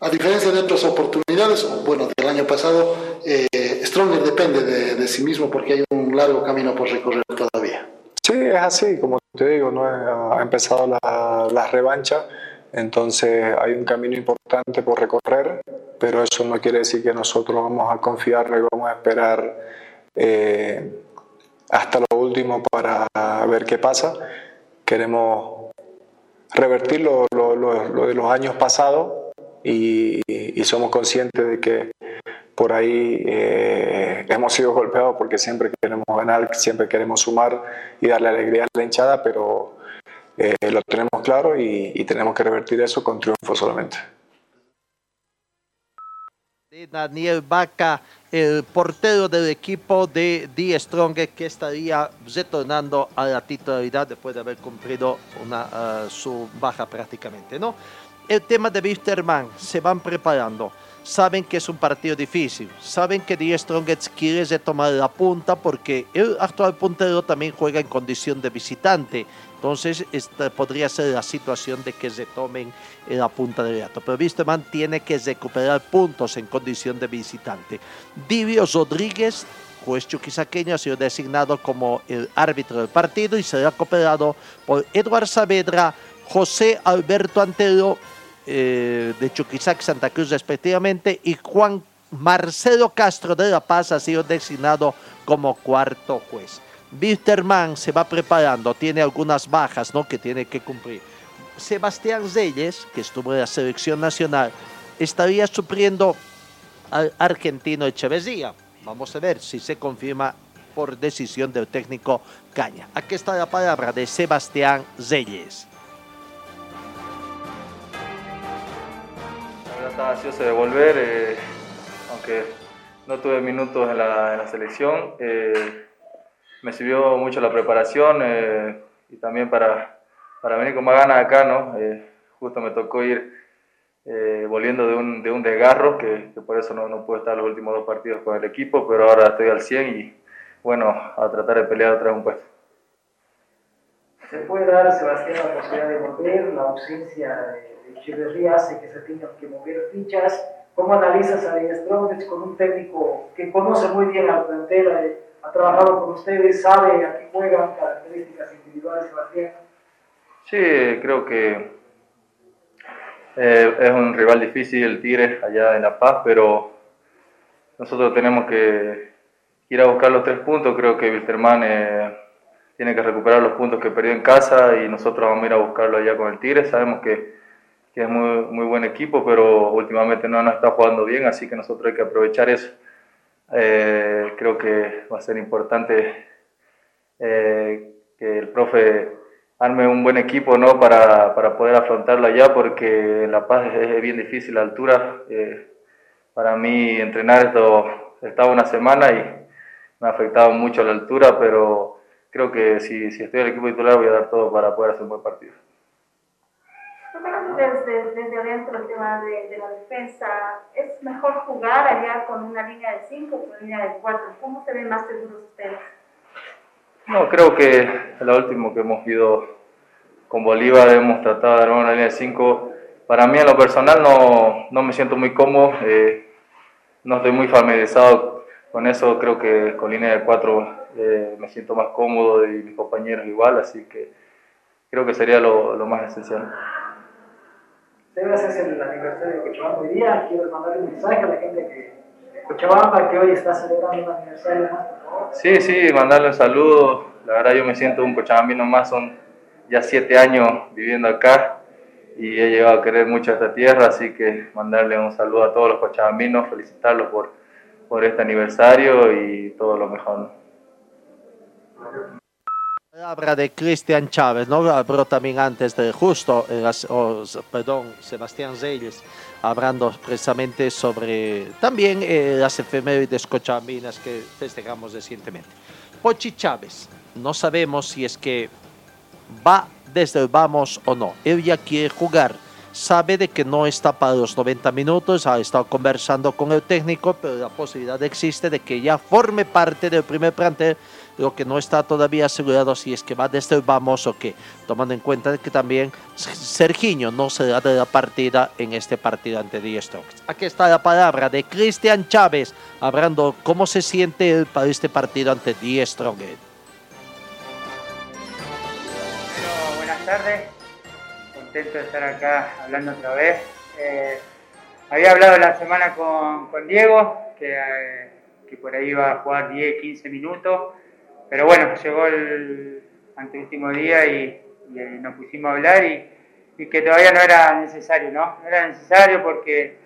A diferencia de otras oportunidades, bueno, del año pasado, eh, Stronger depende de, de, sí mismo porque hay un largo camino por recorrer todavía. Sí, es así, como te digo, ¿no? ha empezado la, la revancha entonces hay un camino importante por recorrer, pero eso no quiere decir que nosotros vamos a confiar y vamos a esperar eh, hasta lo último para ver qué pasa. Queremos revertir lo, de los años pasados y, somos conscientes de que por ahí eh, hemos sido golpeados porque siempre queremos ganar, siempre queremos sumar y darle alegría a la hinchada, pero eh, lo tenemos claro y, y, tenemos que revertir eso con triunfo solamente. Daniel Vaca, el portero del equipo de Die Strong, que estaría retornando a la titularidad después de haber cumplido una, uh, su baja prácticamente. ¿no? El tema de Wisterman, se van preparando saben que es un partido difícil, saben que Die Strongets quiere retomar la punta porque el actual puntero también juega en condición de visitante. Entonces, esta podría ser la situación de que se tomen la punta del gato. Pero Wisterman tiene que recuperar puntos en condición de visitante. Divio Rodríguez, juez chuquisaqueño, ha sido designado como el árbitro del partido y será cooperado por Eduard Saavedra, José Alberto Antero eh, de Chuquisac, Santa Cruz respectivamente, y Juan Marcelo Castro de La Paz ha sido designado como cuarto juez. Wisterman se va preparando, tiene algunas bajas ¿no? que tiene que cumplir. Sebastián Reyes, que estuvo en la selección nacional, estaría supliendo al argentino Echeverría. Vamos a ver si se confirma por decisión del técnico Caña. Aquí está la palabra de Sebastián Reyes. Estaba ansioso de volver, eh, aunque no tuve minutos en la, en selección. Eh, me sirvió mucho la preparación eh, y también para, para, venir con más ganas acá, ¿no? justo me tocó ir volviendo de un, de un desgarro, que, que por eso no, no, pude estar los últimos dos partidos con el equipo, pero ahora estoy al 100 y bueno, a tratar de pelear otra vez un puesto. ¿Se puede dar, Sebastián, la posibilidad de volver, la ausencia de Echeverría hace que se tengan que mover fichas. ¿Cómo analizas a Strongest con un técnico que conoce muy bien la plantera, eh, ha trabajado con ustedes, sabe a qué juegan, características individuales, Sebastián? Sí, creo que eh, es un rival difícil el Tigre allá en La Paz, pero nosotros tenemos que ir a buscar los tres puntos. Creo que Wilterman eh, tiene que recuperar los puntos que perdió en casa y nosotros vamos a ir a buscarlo allá con el Tigre. Sabemos que que es muy, muy buen equipo, pero últimamente no, no está jugando bien, así que nosotros hay que aprovechar eso. Eh, creo que va a ser importante eh, que el profe arme un buen equipo ¿no? para, para poder afrontarlo allá, porque La Paz es, bien difícil la altura. Eh, para mí entrenar esto estaba una semana y me ha afectado mucho la altura, pero creo que si, si estoy en el equipo titular voy a dar todo para poder hacer un buen partido desde, desde adentro el tema de, de, la defensa. ¿Es mejor jugar allá con una línea de 5 o con una línea de 4? ¿Cómo se ven más seguros ustedes? No, creo que lo último que hemos ido con Bolívar hemos tratado de armar una línea de 5. Para mí en lo personal no, no me siento muy cómodo, eh, no estoy muy familiarizado con eso, creo que con línea de 4 eh, me siento más cómodo y mis compañeros igual, así que creo que sería lo, lo más esencial. Debes es el aniversario de Cochabamba hoy día. Quiero mandarle un mensaje a la gente que Cochabamba que hoy está celebrando un aniversario más. Sí, sí, mandarle un saludo. La verdad yo me siento un cochabambino más, son ya siete años viviendo acá y he llegado a querer mucho esta tierra, así que mandarle un saludo a todos los cochabambinos, felicitarlos por, por este aniversario y todo lo mejor. Palabra de Cristian Chávez, ¿no? Habló también antes de justo, eh, perdón, Sebastián Zeyes, hablando precisamente sobre también eh, las efemérides cochabambinas que festejamos recientemente. Pochi Chávez, no sabemos si es que va desde el vamos o no. Él ya quiere jugar. Sabe de que no está para los 90 minutos, ha estado conversando con el técnico, pero la posibilidad existe de que ya forme parte del primer plantel, lo que no está todavía asegurado si es que va desde vamos o qué, tomando en cuenta que también Sergiño no será de la partida en este partido ante The Strongest. Aquí está la palabra de Cristian Chávez, hablando cómo se siente él para este partido ante The Strongest. Bueno, buenas tardes. Contento de estar acá hablando otra vez. Eh, había hablado la semana con, con Diego, que, eh, que por ahí iba a jugar 10, 15 minutos. Pero bueno, llegó el anteúltimo día y, eh, nos pusimos a hablar y, que todavía no era necesario, ¿no? No era necesario porque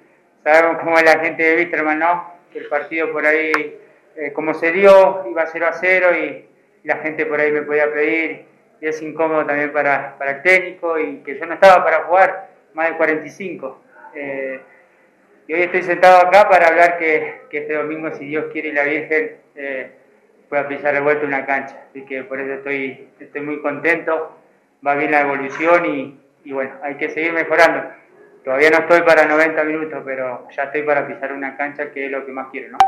sabemos cómo es la gente de Wisterman, ¿no? Que el partido por ahí, eh, como se dio, iba 0 a 0 y, la gente por ahí me podía pedir y es incómodo también para, para el técnico y que yo no estaba para jugar más de 45. Eh, y hoy estoy sentado acá para hablar que, que este domingo, si Dios quiere y la Virgen, eh, pueda pisar de vuelta una cancha. Así que por eso estoy, estoy muy contento, va bien la evolución y, y bueno, hay que seguir mejorando. Todavía no estoy para 90 minutos, pero ya estoy para pisar una cancha que es lo que más quiero, ¿no?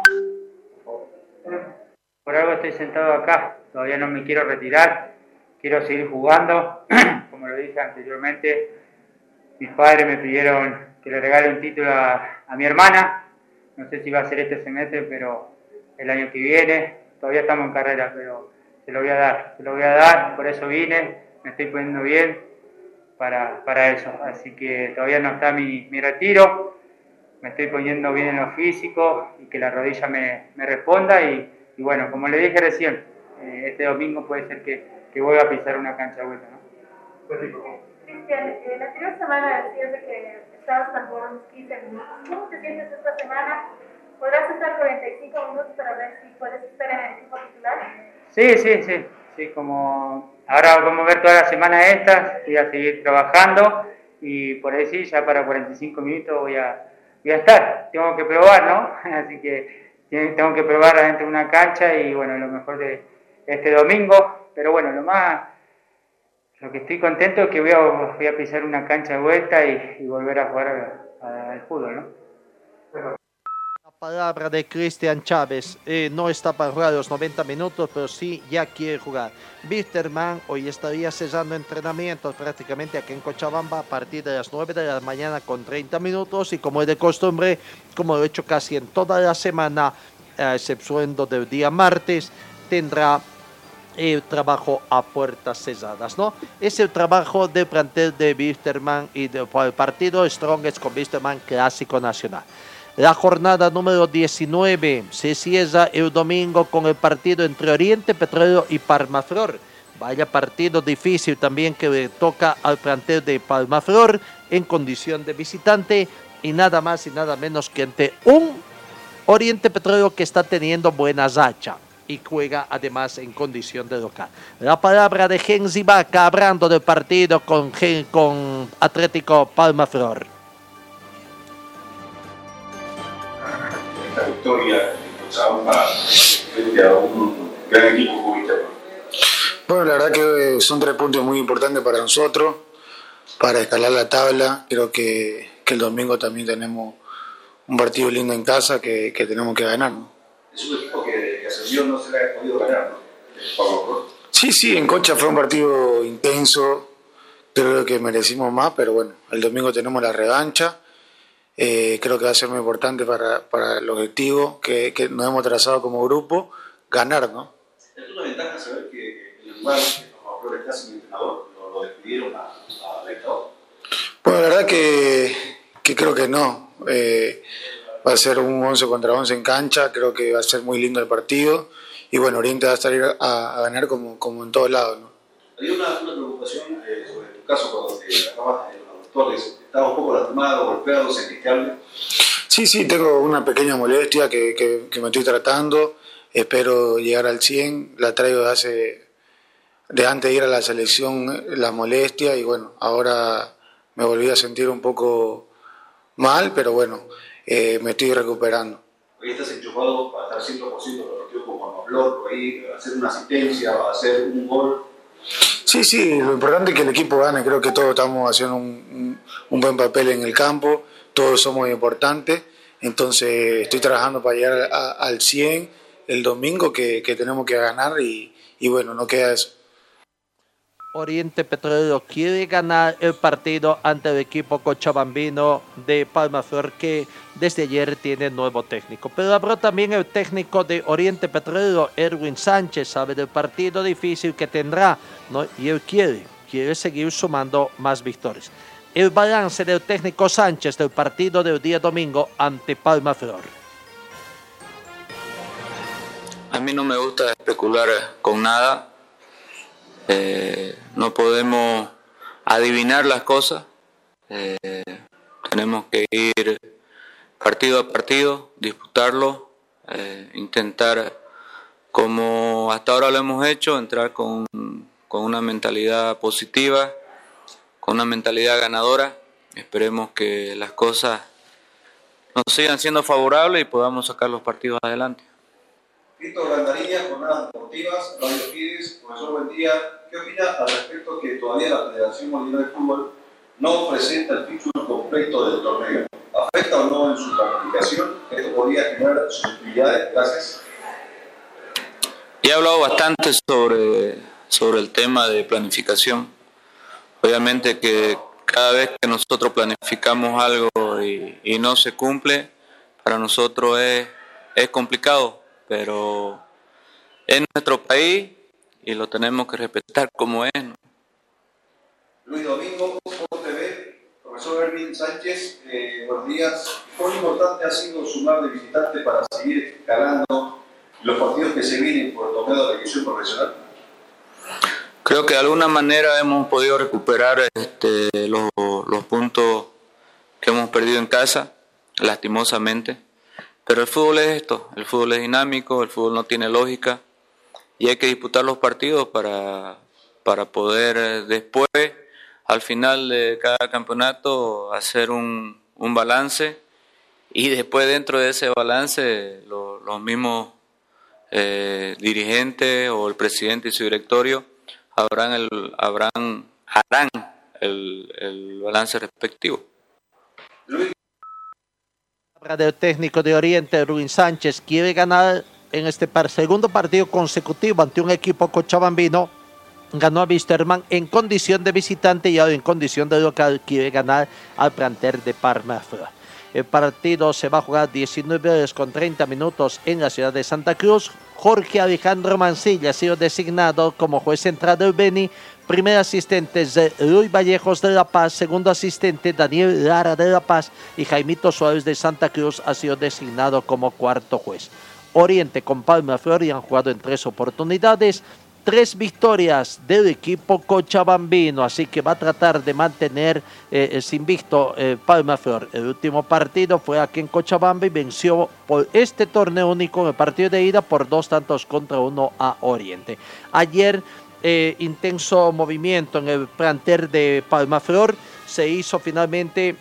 Por algo estoy sentado acá, todavía no me quiero retirar, quiero seguir jugando, (clears throat) como lo dije anteriormente, mis padres me pidieron que le regale un título a, a mi hermana, no sé si va a ser este semestre, pero el año que viene, todavía estamos en carrera, pero se lo voy a dar, se lo voy a dar, por eso vine, me estoy poniendo bien para, para eso, así que todavía no está mi, mi retiro, me estoy poniendo bien en lo físico y que la rodilla me, me responda y, y bueno, como le dije recién, eh, este domingo puede ser que, que vuelva a pisar una cancha de vuelta, ¿no? Cristian, eh, la anterior semana decías de que estabas unos 15 minutos. ¿Cómo te sientes esta semana? ¿Podrás estar 45 minutos para ver si puedes estar en el equipo titular? Sí, sí, sí, sí, como ahora vamos a ver toda la semana esta, voy a seguir trabajando y por ahí sí, ya para 45 minutos voy a, voy a estar. Tengo que probar, ¿no? (laughs) Así que tengo que probar adentro de una cancha y bueno, lo mejor de este domingo, pero bueno, lo más, lo que estoy contento es que voy a, voy a pisar una cancha de vuelta y, y volver a jugar a- a- al fútbol, ¿no? La palabra de Cristian Chávez. eh, no está para jugar los 90 minutos, pero sí ya quiere jugar. Bitterman hoy estaría cesando entrenamientos prácticamente aquí en Cochabamba a partir de las 9 de la mañana con 30 minutos y como es de costumbre, como lo he hecho casi en toda la semana, a excepción del día martes, tendrá el trabajo a puertas cesadas, ¿no? Es el trabajo del plantel de Wisterman y del partido Strongest con Wisterman Clásico Nacional. La jornada número 19 se cierra el domingo con el partido entre Oriente Petróleo y Palmaflor. Vaya partido difícil también que le toca al plantel de Palmaflor en condición de visitante y nada más y nada menos que ante un Oriente Petróleo que está teniendo buena racha y juega además en condición de local. La palabra de Genzi Vaca hablando del partido con, con Atlético Palmaflor. Esta victoria Cochabamba frente a un gran equipo? Bueno, la verdad que son tres puntos muy importantes para nosotros, para escalar la tabla. Creo que, que el domingo también tenemos un partido lindo en casa que, que tenemos que ganar. ¿no? Es un equipo que, que no se le ha podido ganar, ¿no? Sí, sí, en Cocha fue un partido intenso, creo que merecimos más, pero bueno, el domingo tenemos la revancha. Eh, creo que va a ser muy importante para, para el objetivo que, que nos hemos trazado como grupo, ganar, ¿no? Es una ventaja saber que el lugar que Pablo Cruz está sin entrenador, lo, lo despidieron a, a dictador. Bueno, la verdad que, que creo que no. Eh, va a ser un 11 contra 11 en cancha, creo que va a ser muy lindo el partido. Y bueno, Oriente va a salir a, a ganar como, como en todos lados. ¿no? Había una, una preocupación eh, sobre tu caso cuando te acabas de los Torres, estaba un poco lastimado, golpeado, algo. Sí, sí, tengo una pequeña molestia que, que, que me estoy tratando. Espero llegar al 100. La traigo de hace, de antes de ir a la selección, la molestia y bueno, ahora me volví a sentir un poco mal, pero bueno, eh, me estoy recuperando. Hoy estás enchufado para estar 100% de los partidos con Juan Pablo, ahí hacer una asistencia, hacer un gol. Sí, sí, lo importante es que el equipo gane. Creo que todos estamos haciendo un, un- buen papel en el campo, todos somos importantes. Entonces estoy trabajando para llegar a- al 100 el domingo que, que tenemos que ganar y, y bueno, no queda eso. Oriente Petrolero quiere ganar el partido ante el equipo cochabambino de Palmaflor que desde ayer tiene nuevo técnico. Pero habló también el técnico de Oriente Petrolero, Erwin Sánchez, sabe del partido difícil que tendrá ¿no? y él quiere, quiere seguir sumando más victorias. El balance del técnico Sánchez del partido del día domingo ante Palmaflor. A mí no me gusta especular con nada. Eh, no podemos adivinar las cosas. Eh, tenemos que ir partido a partido, disputarlo, eh, intentar, como hasta ahora lo hemos hecho, entrar con, con una mentalidad positiva, con una mentalidad ganadora. Esperemos que las cosas nos sigan siendo favorables y podamos sacar los partidos adelante. Víctor Gandariña, Jornadas Deportivas, Radio Fides, profesor buen día. ¿Qué opina al respecto que todavía la Federación Boliviana de Fútbol no presenta el fixture completo del torneo? ¿Afecta o no en su planificación? ¿Esto podría generar susceptibilidades? Gracias. He hablado bastante sobre, sobre el tema de planificación. Obviamente que cada vez que nosotros planificamos algo y, y no se cumple, para nosotros es, es complicado, pero es nuestro país y lo tenemos que respetar como es. ¿no? Luis Domingo, TV, profesor Erwin Sánchez, eh, buenos días. ¿Cuán importante ha sido sumar de visitante para seguir ganando los partidos que se vienen por el torneo de división profesional? Creo que de alguna manera hemos podido recuperar este, los, los puntos que hemos perdido en casa, lastimosamente. Pero el fútbol es esto, el fútbol es dinámico, el fútbol no tiene lógica y hay que disputar los partidos para, para poder eh, después, al final de cada campeonato, hacer un, un balance y después dentro de ese balance lo- los mismos eh, dirigentes o el presidente y su directorio habrán el, habrán, harán el, el balance respectivo. Del técnico de Oriente, Ruin Sánchez, quiere ganar en este segundo partido consecutivo ante un equipo cochabambino. Ganó a Wisterman en condición de visitante y ahora en condición de local quiere ganar al planter de Parma. El partido se va a jugar 19 horas con 30 minutos en la ciudad de Santa Cruz. Jorge Alejandro Mancilla ha sido designado como juez central del Beni. Primer asistente es de Luis Vallejos de La Paz. Segundo asistente Daniel Lara de La Paz. Y Jaimito Suárez de Santa Cruz ha sido designado como cuarto juez. Oriente con Palma Flor y han jugado en tres oportunidades. Tres victorias del equipo cochabambino, así que va a tratar de mantener eh, el invicto eh, Palma Flor. El último partido fue aquí en Cochabamba y venció por este torneo único el partido de ida por dos tantos contra uno a Oriente. Ayer eh, intenso movimiento en el planter de Palma Flor. Se hizo finalmente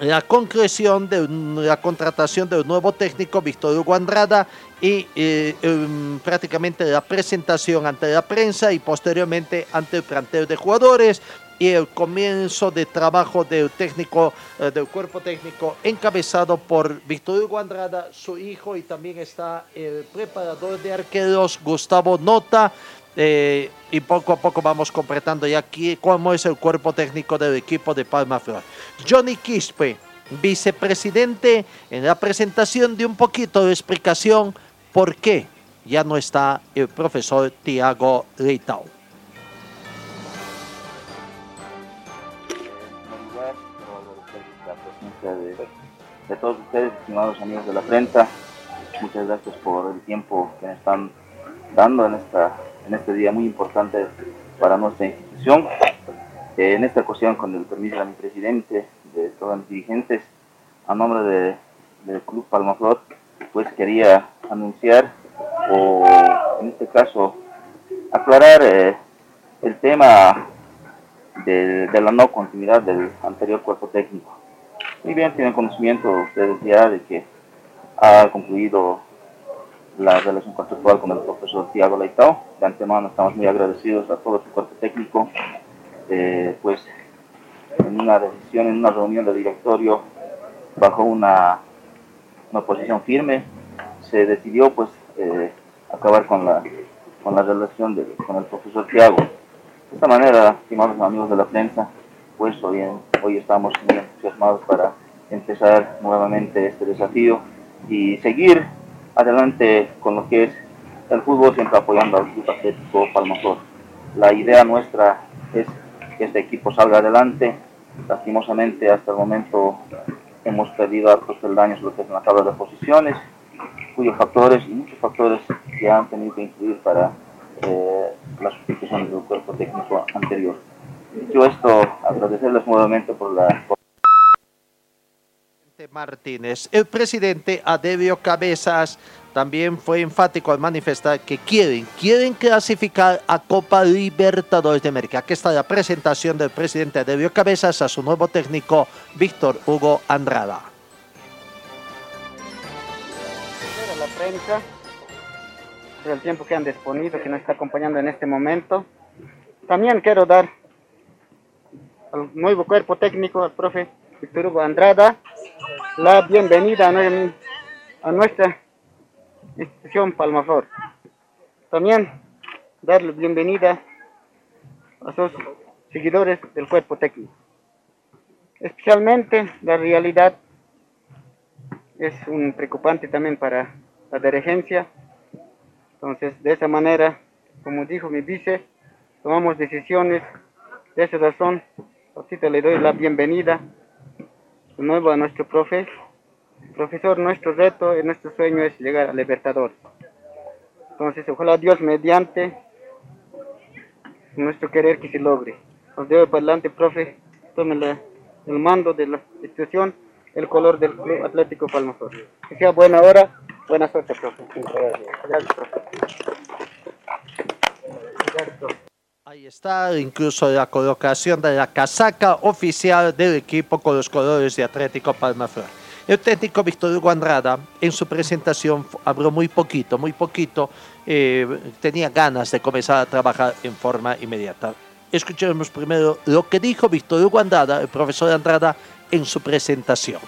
la concreción de la contratación del nuevo técnico Víctor Hugo Andrada y eh, em, prácticamente la presentación ante la prensa y posteriormente ante el plantel de jugadores y el comienzo de trabajo del técnico eh, del cuerpo técnico encabezado por Víctor Hugo Andrada, su hijo y también está el preparador de arqueros Gustavo Nota eh, y poco a poco vamos completando ya aquí cómo es el cuerpo técnico del equipo de Palma Flor. Johnny Quispe, vicepresidente, en la presentación de un poquito de explicación por qué ya no está el profesor Tiago Leitao. de, de todos ustedes, estimados amigos de la prensa. Muchas gracias por el tiempo que me están dando en, esta, en este día muy importante para nuestra institución. Eh, en esta ocasión, con el permiso de mi presidente, de todos los dirigentes, a nombre de, del Club Palmaflor, pues quería anunciar o en este caso aclarar eh, el tema de, de, la no continuidad del anterior cuerpo técnico. Muy bien, tienen conocimiento ustedes ya de que ha concluido la relación contractual con el profesor Tiago Leitao. De antemano estamos muy agradecidos a todo su cuerpo técnico. Eh, pues en una decisión, en una reunión de directorio, bajo una, una posición firme, se decidió pues eh, acabar con la, con la relación de, con el profesor Tiago. De esta manera, estimados amigos de la prensa, pues hoy, hoy estamos muy entusiasmados para empezar nuevamente este desafío y seguir adelante con lo que es el fútbol, siempre apoyando al Club Atlético Palmaflor. La idea nuestra es que este equipo salga adelante. Lastimosamente, hasta el momento hemos perdido hartos peldaños lo que es en la tabla de posiciones, cuyos factores y muchos factores que han tenido que influir para eh, la sustitución del cuerpo técnico anterior. Dicho esto, agradecerles nuevamente por la... Martínez. El presidente Adebio Cabezas también fue enfático al manifestar que quieren, quieren clasificar a Copa Libertadores de América. Aquí está la presentación del presidente Adebio Cabezas a su nuevo técnico, Víctor Hugo Andrada. La prensa, por el tiempo que han disponido, que nos está acompañando en este momento. También quiero dar al nuevo cuerpo técnico, al profe Víctor Hugo Andrada, la bienvenida a nuestra institución Palmaflor. También darle bienvenida a sus seguidores del cuerpo técnico. Especialmente la realidad es un preocupante también para la dirigencia. Entonces, de esa manera, como dijo mi vice, tomamos decisiones. De esa razón, ahorita le doy la bienvenida nuevo a nuestro profe. Profesor, nuestro reto y nuestro sueño es llegar al Libertador. Entonces, ojalá Dios mediante nuestro querer que se logre. Os debo para adelante, profe, tome la, el mando de la institución, el color del Club Atlético Palmaflor. Que sea buena hora, buena suerte, profe. Gracias. Gracias, profe. Ahí está incluso la colocación de la casaca oficial del equipo con los colores de Atlético Palmaflor. El técnico Víctor Hugo Andrada en su presentación habló muy poquito, muy poquito, eh, tenía ganas de comenzar a trabajar en forma inmediata. Escuchemos primero lo que dijo Víctor Hugo Andrada, el profesor Andrada, en su presentación.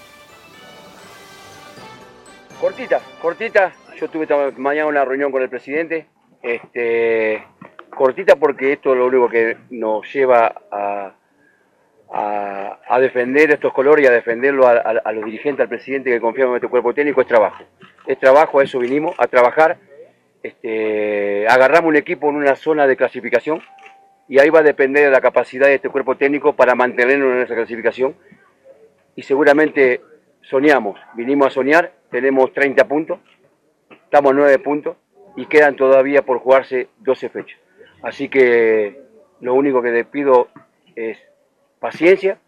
Cortita, cortita. Yo tuve mañana una reunión con el presidente. Este, cortita porque esto es lo único que nos lleva a, defender estos colores y a defenderlo a, los dirigentes, al presidente que confiamos en este cuerpo técnico, es trabajo. Es trabajo, a eso vinimos, a trabajar. Este, agarramos un equipo en una zona de clasificación y ahí va a depender de la capacidad de este cuerpo técnico para mantenernos en esa clasificación. Y seguramente soñamos, vinimos a soñar, tenemos 30 puntos, estamos a 9 puntos y quedan todavía por jugarse 12 fechas. Así que lo único que les pido es paciencia,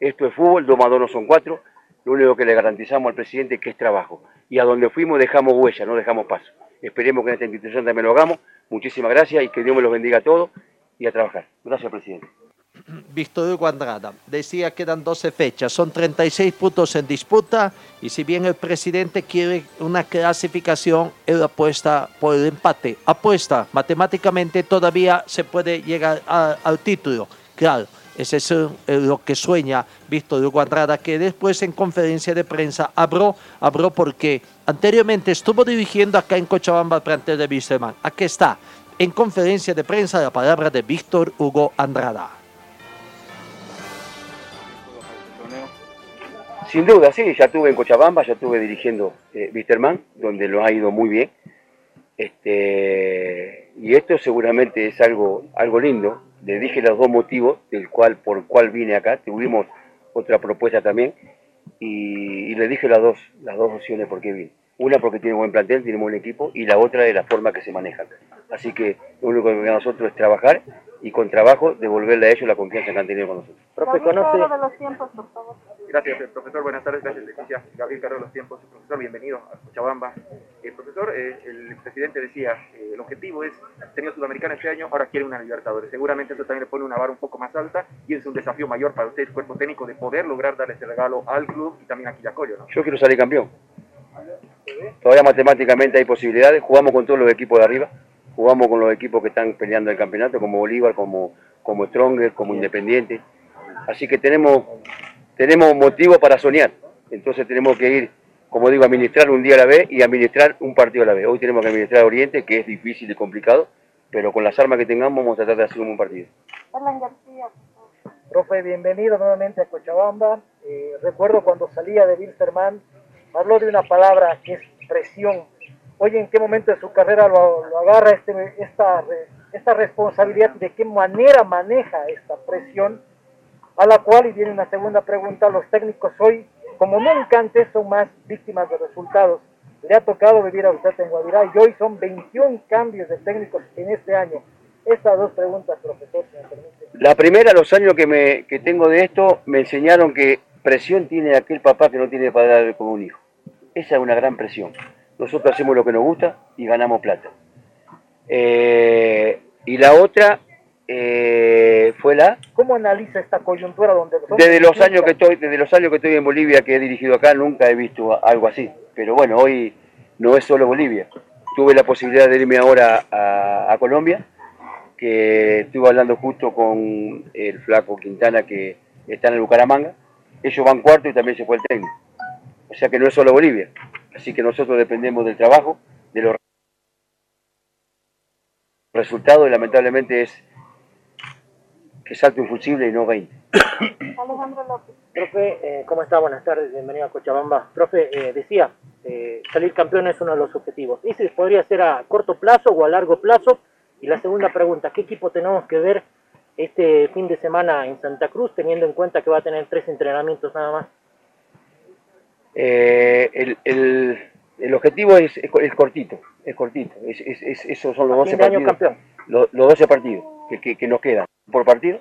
esto es fútbol, dos más no son cuatro, lo único que le garantizamos al presidente es que es trabajo. Y a donde fuimos dejamos huella, no dejamos paso. Esperemos que en esta institución también lo hagamos. Muchísimas gracias y que Dios me los bendiga a todos y a trabajar. Gracias, presidente. Víctor Hugo Andrada decía que eran 12 fechas, son 36 puntos en disputa y si bien el presidente quiere una clasificación, él apuesta por el empate, apuesta matemáticamente todavía se puede llegar al título, claro. Ese es lo que sueña Víctor Hugo Andrada, que después en conferencia de prensa habló, habló porque anteriormente estuvo dirigiendo acá en Cochabamba el plantel de Wisterman. Aquí está, en conferencia de prensa, la palabra de Víctor Hugo Andrada. Sin duda, sí, ya estuve en Cochabamba, ya estuve dirigiendo eh, Wisterman, donde lo ha ido muy bien. Este, y esto seguramente es algo, algo lindo. Le dije los dos motivos del cual, por cual vine acá. Tuvimos otra propuesta también y, y le dije las dos, las dos opciones por qué vine. Una porque tiene buen plantel, tiene buen equipo, y la otra es la forma que se manejan. Así que lo único que a nosotros es trabajar y con trabajo devolverle a ellos la confianza que han tenido con nosotros. Profe, conoce... de los tiempos, por favor. Gracias, eh, profesor. Buenas tardes. Gracias, Leticia. Gabriel Carlos Los Tiempos. Profesor, bienvenido a Cochabamba. Eh, profesor, eh, el presidente decía, eh, el objetivo es tener Sudamericana este año, ahora quiere una Libertadores. Seguramente eso también le pone una vara un poco más alta y es un desafío mayor para usted, cuerpo técnico, de poder lograr darle ese regalo al club y también a Quillacollo, ¿no? Yo quiero salir campeón. Todavía matemáticamente hay posibilidades. Jugamos con todos los equipos de arriba. Jugamos con los equipos que están peleando el campeonato, como Bolívar, como, como Stronger, como Independiente. Así que tenemos, tenemos motivo para soñar. Entonces tenemos que ir, como digo, a administrar un día a la vez y administrar un partido a la vez. Hoy tenemos que administrar Oriente, que es difícil y complicado, pero con las armas que tengamos vamos a tratar de hacer un buen partido. Alan García. Profe, bienvenido nuevamente a Cochabamba. Eh, recuerdo cuando salía de Wilstermann, habló de una palabra que es presión. Oye, ¿en qué momento de su carrera lo, agarra este, esta, esta responsabilidad? ¿De qué manera maneja esta presión? A la cual, y viene una segunda pregunta, los técnicos hoy, como nunca antes, son más víctimas de resultados. Le ha tocado vivir a usted en Guavirá y hoy son 21 cambios de técnicos en este año. Estas dos preguntas, profesor, si me permite. La primera, los años que, me, que tengo de esto, me enseñaron que presión tiene aquel papá que no tiene dar con un hijo. Esa es una gran presión. Nosotros hacemos lo que nos gusta y ganamos plata. Eh, y la otra eh, fue la ¿Cómo analiza esta coyuntura donde desde los 21 años que estoy desde los años que estoy en Bolivia que he dirigido acá nunca he visto algo así. Pero bueno hoy no es solo Bolivia. Tuve la posibilidad de irme ahora a, a Colombia que estuve hablando justo con el flaco Quintana que está en el Bucaramanga. Ellos van cuarto y también se fue el técnico o sea que no es solo Bolivia así que nosotros dependemos del trabajo de los resultados y lamentablemente es que salte un fusible y no 20 (coughs) Alejandro López. Profe, eh, ¿cómo está? Buenas tardes, bienvenido a Cochabamba. Profe, eh, decía, eh, salir campeón es uno de los objetivos. ¿Ese podría ser a corto plazo o a largo plazo? Y la segunda pregunta, ¿qué equipo tenemos que ver este fin de semana en Santa Cruz, teniendo en cuenta que va a tener tres entrenamientos nada más? Eh, el, el, el objetivo es, es, es cortito, es cortito. Es, es, es- esos son los A 12 fin de año partidos. campeón. Los, los 12 partidos que, que, que nos quedan por partido.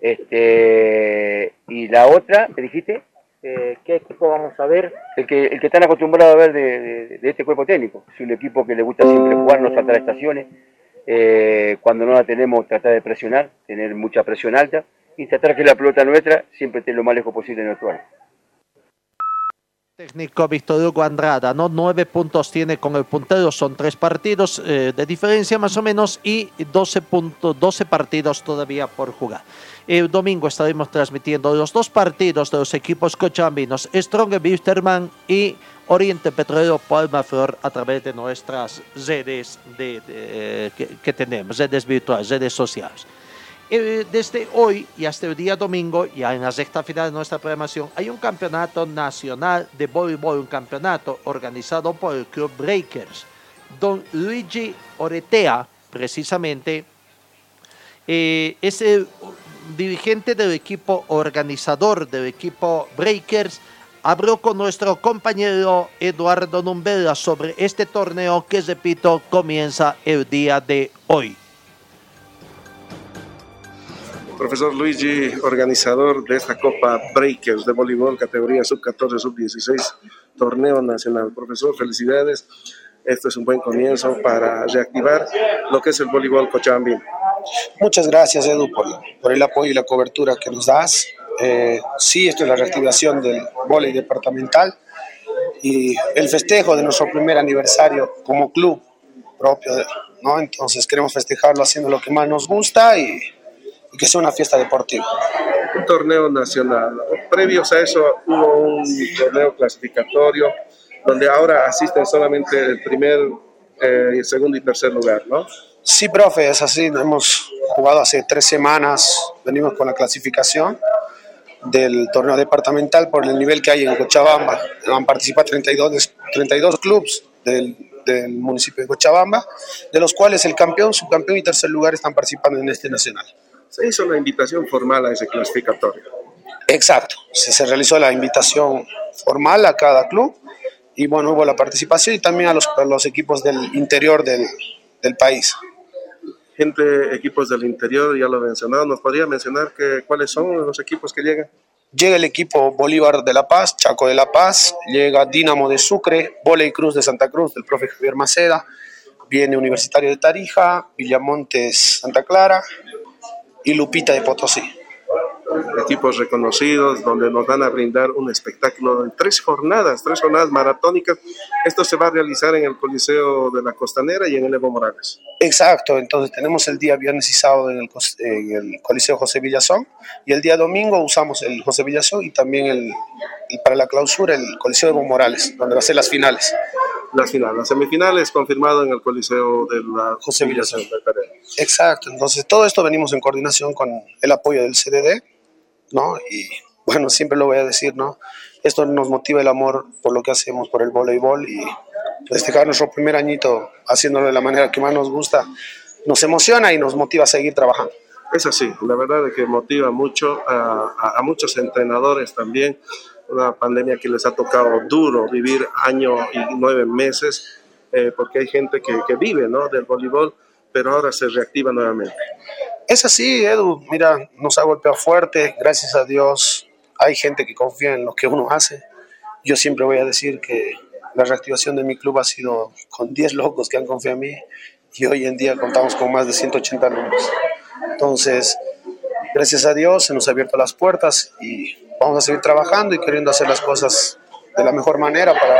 Este, y la otra, ¿me dijiste? Eh, ¿Qué equipo vamos a ver? El que, el que están acostumbrados a ver de, de- de este cuerpo técnico. Es un equipo que le gusta siempre jugar, no saltar estaciones. Eh, cuando no la tenemos, tratar de presionar, tener mucha presión alta y tratar que la pelota nuestra siempre esté lo más lejos posible de nuestro área. Técnico Víctor Hugo Andrada, ¿no? Nueve puntos tiene con el puntero, son tres partidos eh, de diferencia más o menos y 12, puntos, 12 partidos todavía por jugar. El domingo estaremos transmitiendo los dos partidos de los equipos cochabambinos, Strong Wisterman y Oriente Petrolero Palma Flor a través de nuestras redes de, de- que, que tenemos, redes virtuales, redes sociales. Eh, desde hoy y hasta el día domingo, ya en la recta final de nuestra programación, hay un campeonato nacional de voleibol, un campeonato organizado por el Club Breakers. Don Luigi Oretea, precisamente, eh, es el dirigente del equipo organizador del equipo Breakers. Habló con nuestro compañero Eduardo Numbela sobre este torneo que, repito, comienza el día de hoy. Profesor Luigi, organizador de esta Copa Breakers de voleibol, categoría sub-14, sub-16, torneo nacional. Profesor, felicidades. Esto es un buen comienzo para reactivar lo que es el voleibol cochabambino. Muchas gracias, Edu, por, por el apoyo y la cobertura que nos das. Eh, sí, esto es la reactivación del voleibol departamental y el festejo de nuestro primer aniversario como club propio, ¿no? Entonces queremos festejarlo haciendo lo que más nos gusta y, y que sea una fiesta deportiva. Un torneo nacional. Previos a eso hubo un torneo clasificatorio donde ahora asisten solamente el primer, eh, segundo y tercer lugar, ¿no? Sí, profe, es así. Hemos jugado hace tres semanas, venimos con la clasificación del torneo departamental por el nivel que hay en Cochabamba. Han participado 32, 32 clubes del, del municipio de Cochabamba, de los cuales el campeón, subcampeón y tercer lugar están participando en este nacional. Se hizo una invitación formal a ese clasificatorio. Exacto, sí, se realizó la invitación formal a cada club y bueno, hubo la participación y también a los, a los equipos del interior del, del país. Gente, equipos del interior, ya lo he mencionado, ¿nos podría mencionar que, cuáles son los equipos que llegan? Llega el equipo Bolívar de La Paz, Chaco de La Paz, llega Dinamo de Sucre, Voley Cruz de Santa Cruz del profe Javier Maceda, viene Universitario de Tarija, Villamontes Santa Clara y Lupita de Potosí equipos reconocidos donde nos van a brindar un espectáculo en tres jornadas, tres jornadas maratónicas. Esto se va a realizar en el Coliseo de la Costanera y en el Evo Morales. Exacto, entonces tenemos el día viernes y sábado en el, en el Coliseo José Villazón y el día domingo usamos el José Villazón y también el, para la clausura el Coliseo Evo Morales, donde va a ser las finales. Las finales, las semifinales confirmado en el Coliseo de la José Villazón. Exacto, entonces todo esto venimos en coordinación con el apoyo del CDD ¿no? Y bueno, siempre lo voy a decir, ¿no? Esto nos motiva el amor por lo que hacemos, por el voleibol y festejar nuestro primer añito haciéndolo de la manera que más nos gusta, nos emociona y nos motiva a seguir trabajando. Es así, la verdad es que motiva mucho a, a, muchos entrenadores también, una pandemia que les ha tocado duro vivir año y nueve meses, eh, porque hay gente que, que vive ¿no? del voleibol, pero ahora se reactiva nuevamente. Es así, Edu. Mira, nos ha golpeado fuerte. Gracias a Dios hay gente que confía en lo que uno hace. Yo siempre voy a decir que la reactivación de mi club ha sido con 10 locos que han confiado en mí y hoy en día contamos con más de 180 alumnos. Entonces, gracias a Dios se nos ha abierto las puertas y vamos a seguir trabajando y queriendo hacer las cosas de la mejor manera para,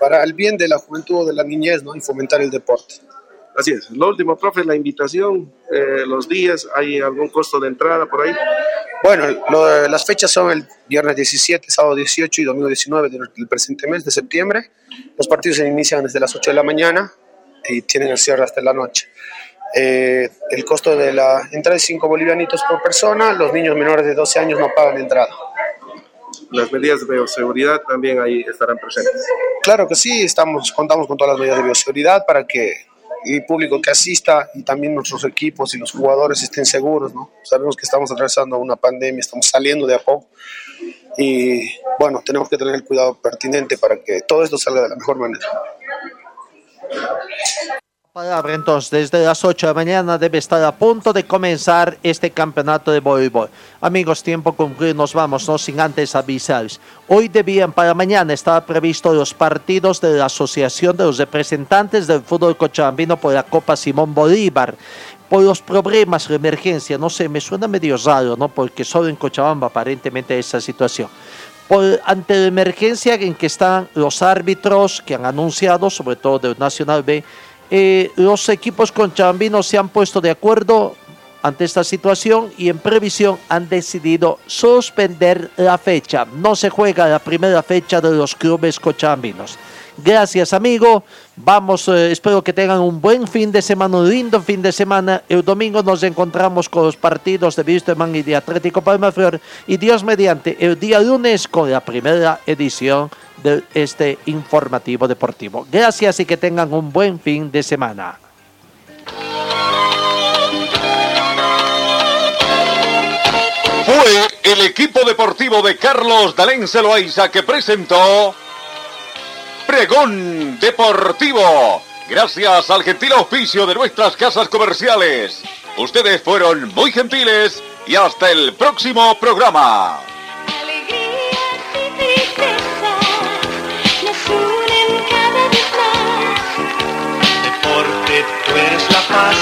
para el bien de la juventud o de la niñez ¿no? y fomentar el deporte. Así es. Lo último, profe, la invitación, eh, los días, ¿hay algún costo de entrada por ahí? Bueno, las fechas son el viernes 17, sábado 18 y domingo 19 del, presente mes de septiembre. Los partidos se inician desde las 8 de la mañana y tienen el cierre hasta la noche. Eh, el costo de la entrada es 5 bolivianitos por persona. Los niños menores de 12 años no pagan entrada. Las medidas de bioseguridad también ahí estarán presentes. Claro que sí, estamos, contamos con todas las medidas de bioseguridad para que y público que asista y también nuestros equipos y los jugadores estén seguros, ¿no? Sabemos que estamos atravesando una pandemia, estamos saliendo de a poco y bueno, tenemos que tener el cuidado pertinente para que todo esto salga de la mejor manera palabra entonces, desde las 8 de la mañana debe estar a punto de comenzar este campeonato de voleibol. Amigos, tiempo concluido, nos vamos, no sin antes avisarles. Hoy debían para mañana estaba previsto los partidos de la Asociación de los Representantes del Fútbol Cochabambino por la Copa Simón Bolívar. Por los problemas, la emergencia, no sé, me suena medio raro, ¿no? Porque solo en Cochabamba aparentemente esa situación. Por, ante la emergencia en que están los árbitros que han anunciado, sobre todo del Nacional B, eh, los equipos conchambinos se han puesto de acuerdo ante esta situación y en previsión han decidido suspender la fecha. No se juega la primera fecha de los clubes cochambinos. Gracias, amigo. Vamos, eh, espero que tengan un buen fin de semana, un lindo fin de semana. El domingo nos encontramos con los partidos de Wisterman y de Atlético Palmaflor. Y Dios mediante, el día lunes con la primera edición de este informativo deportivo. Gracias y que tengan un buen fin de semana. Fue el equipo deportivo de Carlos Dalén Celoaiza que presentó Pregón Deportivo. Gracias al gentil auspicio de nuestras casas comerciales. Ustedes fueron muy gentiles y hasta el próximo programa. Deporte, tú eres la paz